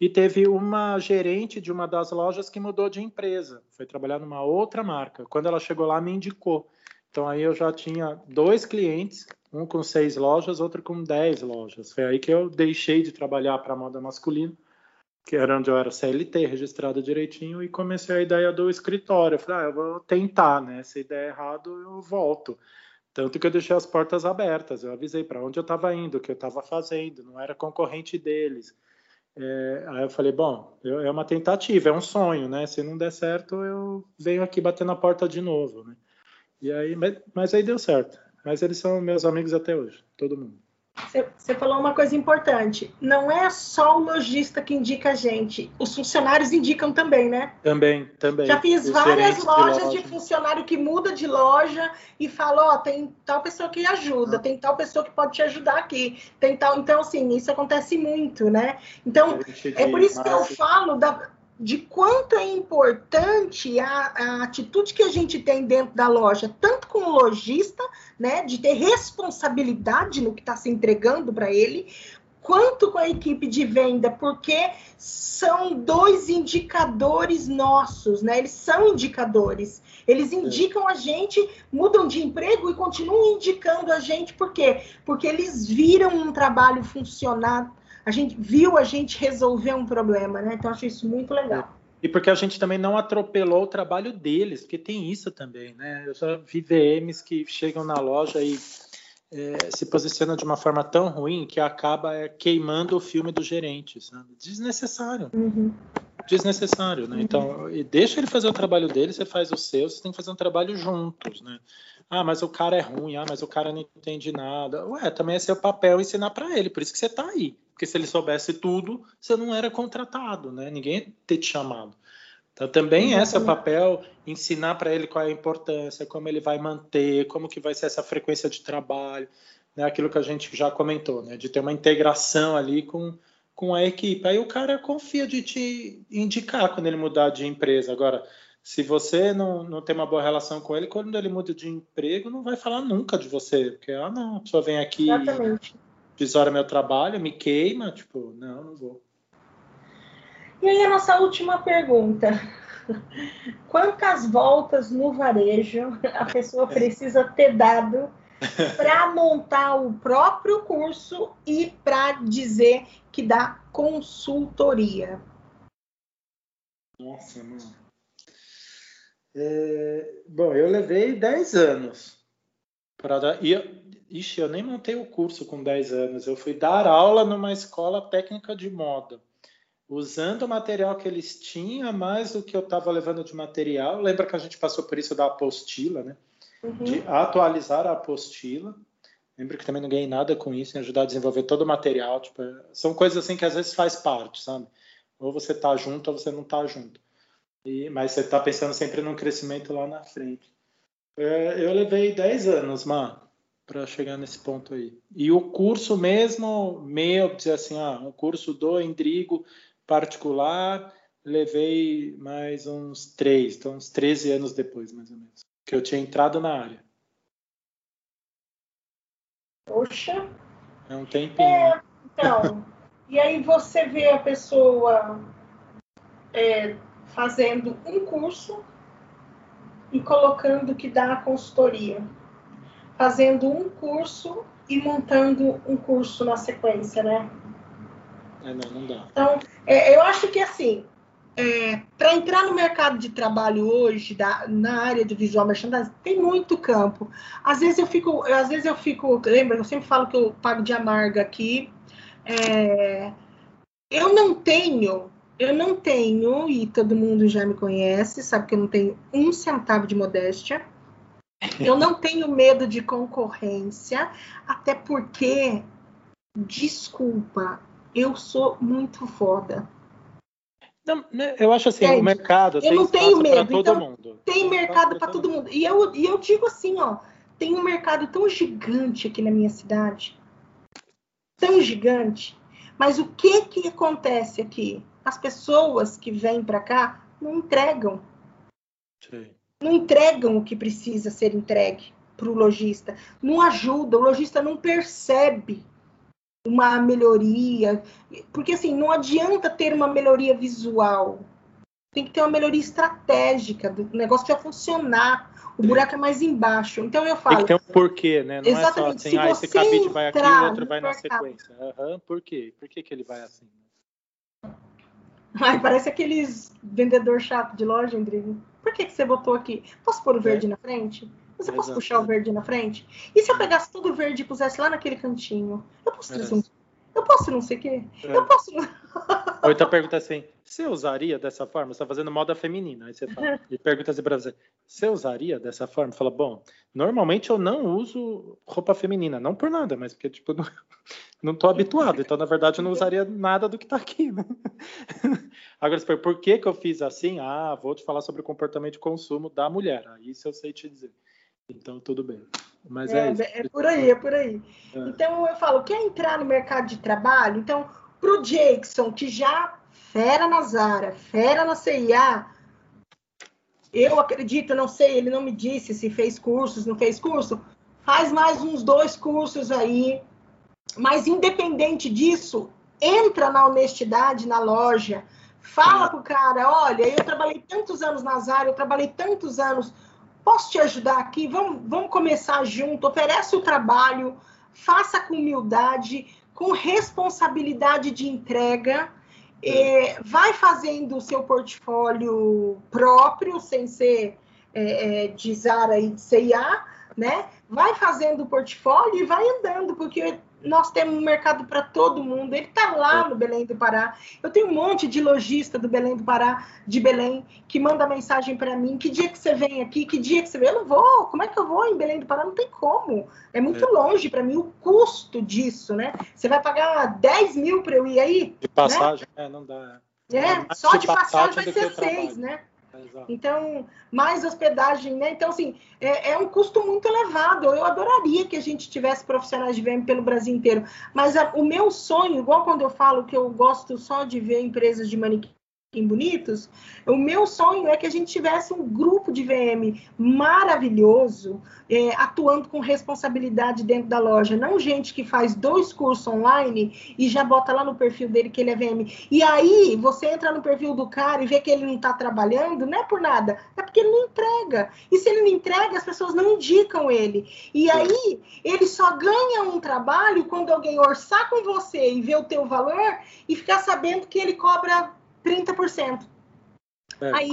E teve uma gerente de uma das lojas que mudou de empresa, foi trabalhar numa outra marca. Quando ela chegou lá, me indicou. Então aí eu já tinha dois clientes, um com seis lojas, outro com dez lojas. Foi aí que eu deixei de trabalhar para moda masculina, que era onde eu era CLT, registrado direitinho, e comecei a ideia do escritório. Eu falei, ah, eu vou tentar, né? Se der errado, eu volto. Tanto que eu deixei as portas abertas, eu avisei para onde eu estava indo, o que eu estava fazendo, não era concorrente deles. É, aí eu falei, bom, eu, é uma tentativa, é um sonho, né? Se não der certo, eu venho aqui bater na porta de novo, né? E aí, mas, mas aí deu certo. Mas eles são meus amigos até hoje, todo mundo. Você falou uma coisa importante. Não é só o lojista que indica a gente. Os funcionários indicam também, né? Também, também. Já fiz várias lojas de, loja. de, funcionário que muda de loja e fala, ó, oh, tem tal pessoa que ajuda, ah. tem tal pessoa que pode te ajudar aqui, tem tal. Então, assim, isso acontece muito, né? Então, é por isso que eu falo da, de quanto é importante a, a, atitude que a gente tem dentro da loja, tanto com o lojista, né, de ter responsabilidade no que está se entregando para ele, quanto com a equipe de venda, porque são dois indicadores nossos, né? Eles são indicadores. Eles indicam a gente, mudam de emprego e continuam indicando a gente, por quê? Porque eles viram um trabalho funcionar a gente viu a gente resolver um problema, né? Então acho isso muito legal. E porque a gente também não atropelou o trabalho deles, porque tem isso também, né? Eu já vi VMs que chegam na loja e é, se posicionam de uma forma tão ruim que acaba é, queimando o filme do gerente, sabe? Desnecessário. Uhum. Desnecessário, né? Uhum. Então, deixa ele fazer o trabalho dele, você faz o seu, você tem que fazer um trabalho juntos, né? Ah, mas o cara é ruim, ah, mas o cara não entende nada. Ué, também é seu papel ensinar para ele, por isso que você está aí. Porque se ele soubesse tudo, você não era contratado, né? Ninguém ia ter te chamado. Então também esse é o papel, ensinar para ele qual é a importância, como ele vai manter, como que vai ser essa frequência de trabalho, né? Aquilo que a gente já comentou, né? De ter uma integração ali com, com a equipe. Aí o cara confia de te indicar quando ele mudar de empresa. Agora, se você não, não tem uma boa relação com ele, quando ele muda de emprego, não vai falar nunca de você. Porque, ah, não, a pessoa vem aqui Exatamente pisora meu trabalho, me queima, tipo, não, não vou. E aí a nossa última pergunta. [LAUGHS] Quantas voltas no varejo a pessoa precisa ter dado para montar o próprio curso e para dizer que dá consultoria? Nossa, mano. É, bom, eu levei 10 anos para dar. E Ixi, eu nem montei o curso com 10 anos. Eu fui dar aula numa escola técnica de moda, usando o material que eles tinham, mais do que eu estava levando de material. Lembra que a gente passou por isso da apostila, né? Uhum. De atualizar a apostila. Lembra que também não ganhei nada com isso, em ajudar a desenvolver todo o material. Tipo, são coisas assim que às vezes faz parte, sabe? Ou você está junto ou você não está junto. E, mas você está pensando sempre num crescimento lá na frente. É, eu levei 10 anos, mano para chegar nesse ponto aí. E o curso mesmo, meu, dizer assim, ah, um curso do Endrigo particular, levei mais uns três, então uns 13 anos depois, mais ou menos, que eu tinha entrado na área. Poxa! É um tempinho. É, então, e aí você vê a pessoa é, fazendo um curso e colocando que dá a consultoria fazendo um curso e montando um curso na sequência, né? É, não, não dá. Então, é, eu acho que assim, é, para entrar no mercado de trabalho hoje, da, na área do visual merchandising, tem muito campo. Às vezes eu fico, às vezes eu fico, lembra? Eu sempre falo que eu pago de amarga aqui. É, eu não tenho, eu não tenho, e todo mundo já me conhece, sabe que eu não tenho um centavo de modéstia. [LAUGHS] Eu não tenho medo de concorrência, até porque, desculpa, eu sou muito foda. Não, né, eu acho assim, Entende? o mercado eu tem não tenho medo. todo então, mundo. Tem mercado para todo mundo. E eu, e eu digo assim, ó, tem um mercado tão gigante aqui na minha cidade, tão gigante. Mas o que que acontece aqui? As pessoas que vêm para cá não entregam. Sim não entregam o que precisa ser entregue para o lojista, não ajuda, o lojista não percebe uma melhoria, porque assim, não adianta ter uma melhoria visual, tem que ter uma melhoria estratégica, do negócio já funcionar, o buraco é mais embaixo. Então eu falo. Tem que ter um porquê, né? Não exatamente, é só assim, ah, esse cabide vai aqui, o outro vai mercado, na sequência. Uhum, por quê? Por que, que ele vai assim? [LAUGHS] Ai, parece aqueles vendedor chato de loja, Rodrigo. Por que, que você botou aqui? Posso pôr o verde é. na frente? Mas eu posso Exato. puxar o verde na frente? E se eu pegasse todo o verde e pusesse lá naquele cantinho? Eu posso trazer um eu posso não sei o quê. É. Eu posso. Ou então pergunta assim: você usaria dessa forma? Você está fazendo moda feminina. Aí você fala, [LAUGHS] e pergunta assim para você: você usaria dessa forma? Fala, bom, normalmente eu não uso roupa feminina, não por nada, mas porque, tipo, [LAUGHS] não, não tô habituado. Então, na verdade, eu não usaria nada do que está aqui, né? [LAUGHS] Agora, você pergunta, por que, que eu fiz assim? Ah, vou te falar sobre o comportamento de consumo da mulher. Aí isso eu sei te dizer. Então, tudo bem. Mas é, é, isso. é por aí, é por aí. É. Então, eu falo, quer entrar no mercado de trabalho? Então, para o Jackson, que já fera na Zara, fera na CIA, eu acredito, não sei, ele não me disse se fez cursos, não fez curso, faz mais uns dois cursos aí, mas independente disso, entra na honestidade na loja, fala pro cara, olha, eu trabalhei tantos anos na Zara, eu trabalhei tantos anos posso te ajudar aqui? Vamos, vamos começar junto. Oferece o trabalho, faça com humildade, com responsabilidade de entrega. É, vai fazendo o seu portfólio próprio, sem ser é, é, de Zara e de CIA, né? Vai fazendo o portfólio e vai andando, porque nós temos um mercado para todo mundo. Ele está lá é. no Belém do Pará. Eu tenho um monte de lojista do Belém do Pará, de Belém, que manda mensagem para mim: que dia que você vem aqui? Que dia que você vem? Eu não vou. Como é que eu vou em Belém do Pará? Não tem como. É muito é. longe para mim o custo disso, né? Você vai pagar 10 mil para eu ir aí? De passagem, né? é, não dá. É, é só de passagem vai ser seis, né? Então, mais hospedagem, né? Então, assim, é, é, um custo muito elevado. Eu adoraria que a gente tivesse profissionais de VM pelo Brasil inteiro. Mas a, o meu sonho, igual quando eu falo que eu gosto só de ver empresas de manequim bonitos, o meu sonho é que a gente tivesse um grupo de VM maravilhoso, é, atuando com responsabilidade dentro da loja, não gente que faz dois cursos online e já bota lá no perfil dele que ele é VM. E aí você entra no perfil do cara e vê que ele não está trabalhando, não é por nada, é porque ele não entrega. E se ele não entrega, as pessoas não indicam ele. E aí ele só ganha um trabalho quando alguém orçar com você e ver o teu valor e ficar sabendo que ele cobra 30%. É, aí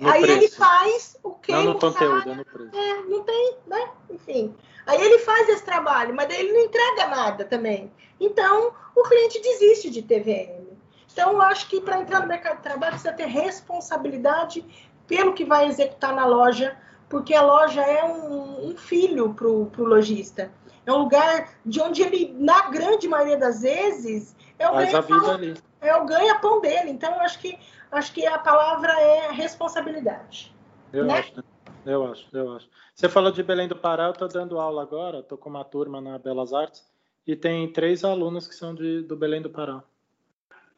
aí ele faz o que Não no conteúdo, é no preço. É, não tem, né? Enfim. Aí ele faz esse trabalho, mas daí ele não entrega nada também. Então, o cliente desiste de TVM. Então, eu acho que para entrar no mercado de trabalho, precisa ter responsabilidade pelo que vai executar na loja, porque a loja é um, um filho para o lojista. É um lugar de onde ele, na grande maioria das vezes, é o Faz a vida ali é o ganha-pão dele. Então, eu acho que, acho que a palavra é responsabilidade. Eu né? acho, eu acho, eu acho. Você falou de Belém do Pará, eu estou dando aula agora, estou com uma turma na Belas Artes, e tem três alunos que são de, do Belém do Pará.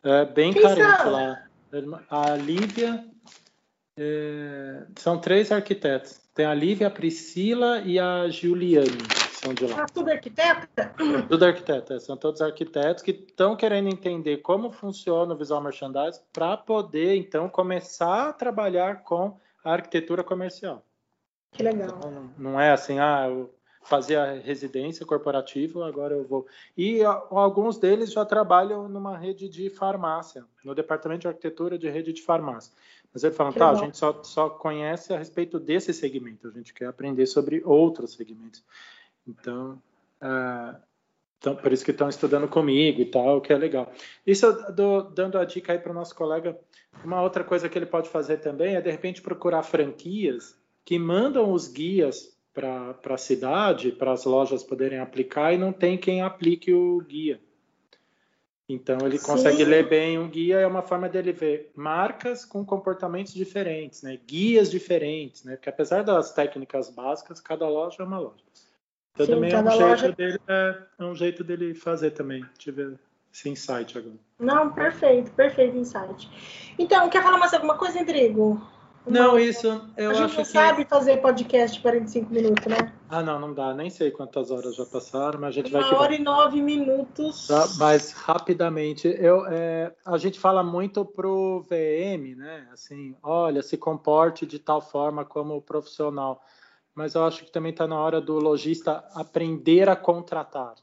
É bem Quem carente são? lá. A Lívia, é, são três arquitetos. Tem a Lívia, a Priscila e a Juliane são de lá. Ah, tudo arquiteta? Tudo arquiteto, é. são todos arquitetos que estão querendo entender como funciona o visual merchandising para poder, então, começar a trabalhar com a arquitetura comercial. Que legal. Então, não é assim, ah, eu fazia residência corporativa, agora eu vou. E alguns deles já trabalham numa rede de farmácia, no departamento de arquitetura de rede de farmácia. Mas eles falam, tá, a gente só, só conhece a respeito desse segmento, a gente quer aprender sobre outros segmentos. Então, uh, então, por isso que estão estudando comigo e tal, que é legal. Isso eu dou, dando a dica aí para o nosso colega. Uma outra coisa que ele pode fazer também é, de repente, procurar franquias que mandam os guias para a cidade, para as lojas poderem aplicar, e não tem quem aplique o guia. Então, ele consegue Sim. ler bem um guia, é uma forma dele ver marcas com comportamentos diferentes, né? guias diferentes, né? porque apesar das técnicas básicas, cada loja é uma loja. Então Sim, também é um, loja... jeito dele, é, é, um jeito dele fazer também. Tive esse insight agora. Não, perfeito, perfeito insight. Então, quer falar mais alguma coisa, Rodrigo? Não, isso eu A gente acho não que... sabe fazer podcast de 45 minutos, né? Ah, não, não dá. Nem sei quantas horas já passaram, mas a gente Uma vai... Uma hora e nove minutos. Tá, mas, rapidamente, eu, é, a gente fala muito pro VM, né? Assim, olha, se comporte de tal forma como profissional mas eu acho que também está na hora do lojista aprender a contratar.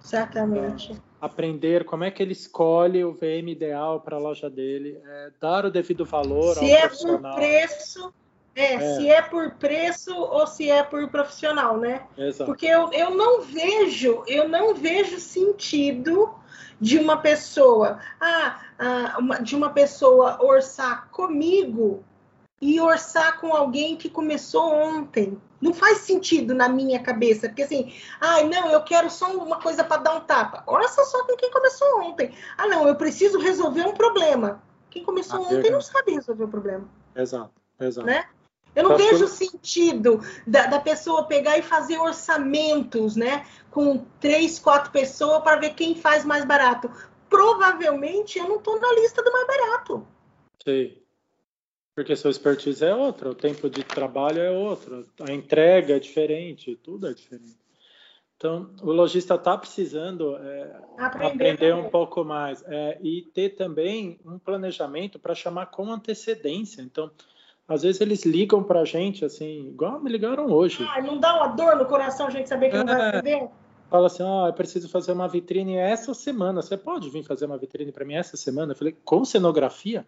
Certamente. É, aprender como é que ele escolhe o VM ideal para a loja dele, é, dar o devido valor Se ao é profissional. por preço, É, é, se é por preço ou se é por profissional, né? Exato. Porque eu, eu não vejo, eu não vejo sentido de uma pessoa, ah, ah uma, de uma pessoa orçar comigo e orçar com alguém que começou ontem. Não faz sentido na minha cabeça, porque assim, ai, ah, não, eu quero só uma coisa para dar um tapa. Orça só com quem começou ontem. Ah, não, eu preciso resolver um problema. Quem começou ah, ontem não sabe resolver o problema. Exato, exato. Né? Eu não vejo sentido da, da, pessoa pegar e fazer orçamentos, né? Com três, quatro pessoas para ver quem faz mais barato. Provavelmente eu não estou na lista do mais barato. Sim. Porque sua expertise é outra, o tempo de trabalho é outro, a entrega é diferente, tudo é diferente. Então, o lojista está precisando é, aprender, aprender um pouco mais é, e ter também um planejamento para chamar com antecedência. Então, às vezes eles ligam para a gente assim, igual me ligaram hoje. Ah, não dá uma dor no coração a gente saber que é, não vai atender? Fala assim, oh, eu preciso fazer uma vitrine essa semana. Você pode vir fazer uma vitrine para mim essa semana? Eu falei, com cenografia?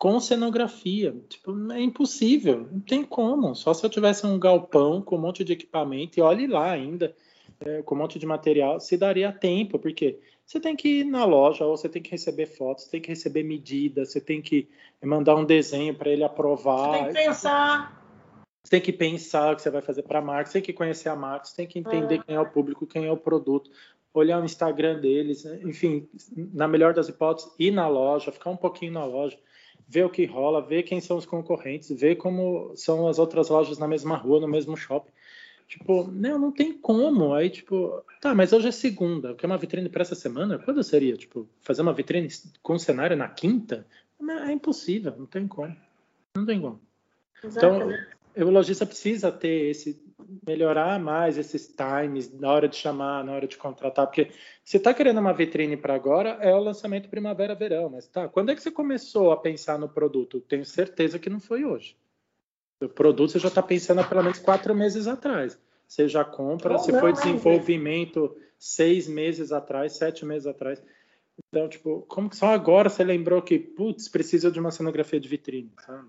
Com cenografia. Tipo, é impossível, não tem como. Só se eu tivesse um galpão com um monte de equipamento e olhe lá ainda, é, com um monte de material, se daria tempo, porque você tem que ir na loja, ou você tem que receber fotos, você tem que receber medidas, você tem que mandar um desenho para ele aprovar. Você tem que pensar. Você tem que pensar o que você vai fazer para a marca, você tem que conhecer a marca, você tem que entender é. quem é o público, quem é o produto, olhar o Instagram deles, enfim, na melhor das hipóteses, ir na loja, ficar um pouquinho na loja ver o que rola, ver quem são os concorrentes, ver como são as outras lojas na mesma rua, no mesmo shopping. Tipo, não, não tem como. Aí, tipo, tá, mas hoje é segunda, quer uma vitrine para essa semana? Quando seria? Tipo, fazer uma vitrine com cenário na quinta? É impossível, não tem como. Não tem como. Exatamente. Então, o lojista precisa ter esse melhorar mais esses times na hora de chamar, na hora de contratar, porque você está querendo uma vitrine para agora, é o lançamento primavera-verão, mas tá, quando é que você começou a pensar no produto? Tenho certeza que não foi hoje. O produto você já está pensando há pelo menos quatro meses atrás. Você já compra, se foi desenvolvimento seis meses atrás, sete meses atrás. Então, tipo, como que só agora você lembrou que, putz, precisa de uma cenografia de vitrine, sabe?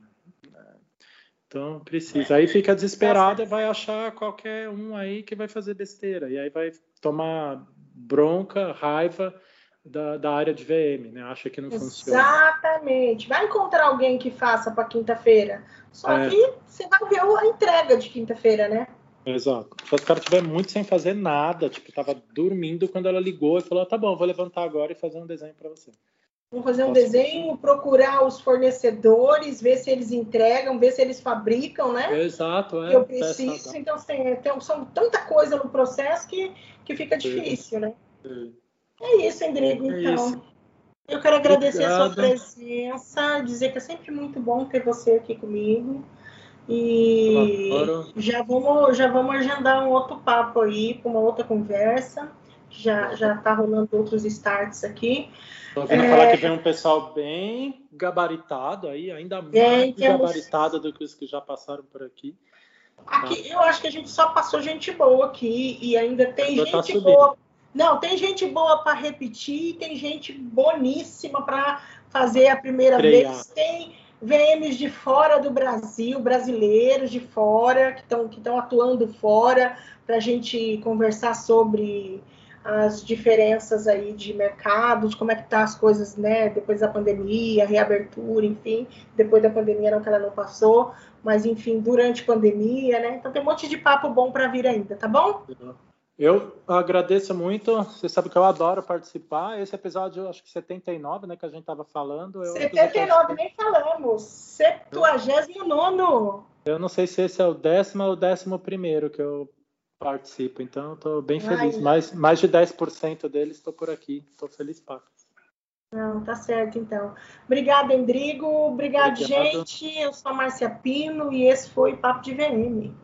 Então precisa. Aí fica desesperado e vai achar qualquer um aí que vai fazer besteira. E aí vai tomar bronca, raiva da, da área de VM, né? Acha que não Exatamente. funciona. Exatamente. Vai encontrar alguém que faça para quinta-feira. Só é. que você vai ver a entrega de quinta-feira, né? Exato. Se o cara estiver muito sem fazer nada, tipo, tava dormindo quando ela ligou e falou: tá bom, vou levantar agora e fazer um desenho para você. Vamos fazer um desenho, procurar os fornecedores, ver se eles entregam, ver se eles fabricam, né? Exato, é. Eu preciso, então assim, tem, são tanta coisa no processo que, que fica difícil, né? É, é isso, Endrigo, é então. Isso. Eu quero agradecer Obrigado. a sua presença, dizer que é sempre muito bom ter você aqui comigo. E já vamos, já vamos agendar um outro papo aí, uma outra conversa. Já, já tá rolando outros starts aqui. Estou ouvindo é... falar que vem um pessoal bem gabaritado aí, ainda mais gabaritado do que os que já passaram por aqui. Aqui, tá. eu acho que a gente só passou gente boa aqui e ainda tem tá gente tá boa. Não, tem gente boa para repetir, tem gente boníssima para fazer a primeira vez. Tem VMs de fora do Brasil, brasileiros de fora, que estão que atuando fora, para a gente conversar sobre as diferenças aí de mercado, de como é que tá as coisas, né, depois da pandemia, reabertura, enfim, depois da pandemia não que ela não passou, mas enfim, durante a pandemia, né? Então tem um monte de papo bom para vir ainda, tá bom? Eu agradeço muito. Você sabe que eu adoro participar. Esse episódio, acho que 79, né, que a gente estava falando. Eu 79, nem falamos. 79. Eu não sei se esse é o décimo ou o décimo primeiro que eu participo, então estou bem feliz. Ai, mais, mais de 10% deles estou por aqui, estou feliz, Paco. Não, tá certo, então. Obrigada, Endrigo. Obrigado, Obrigado, gente. Eu sou a Márcia Pino e esse foi Papo de VM.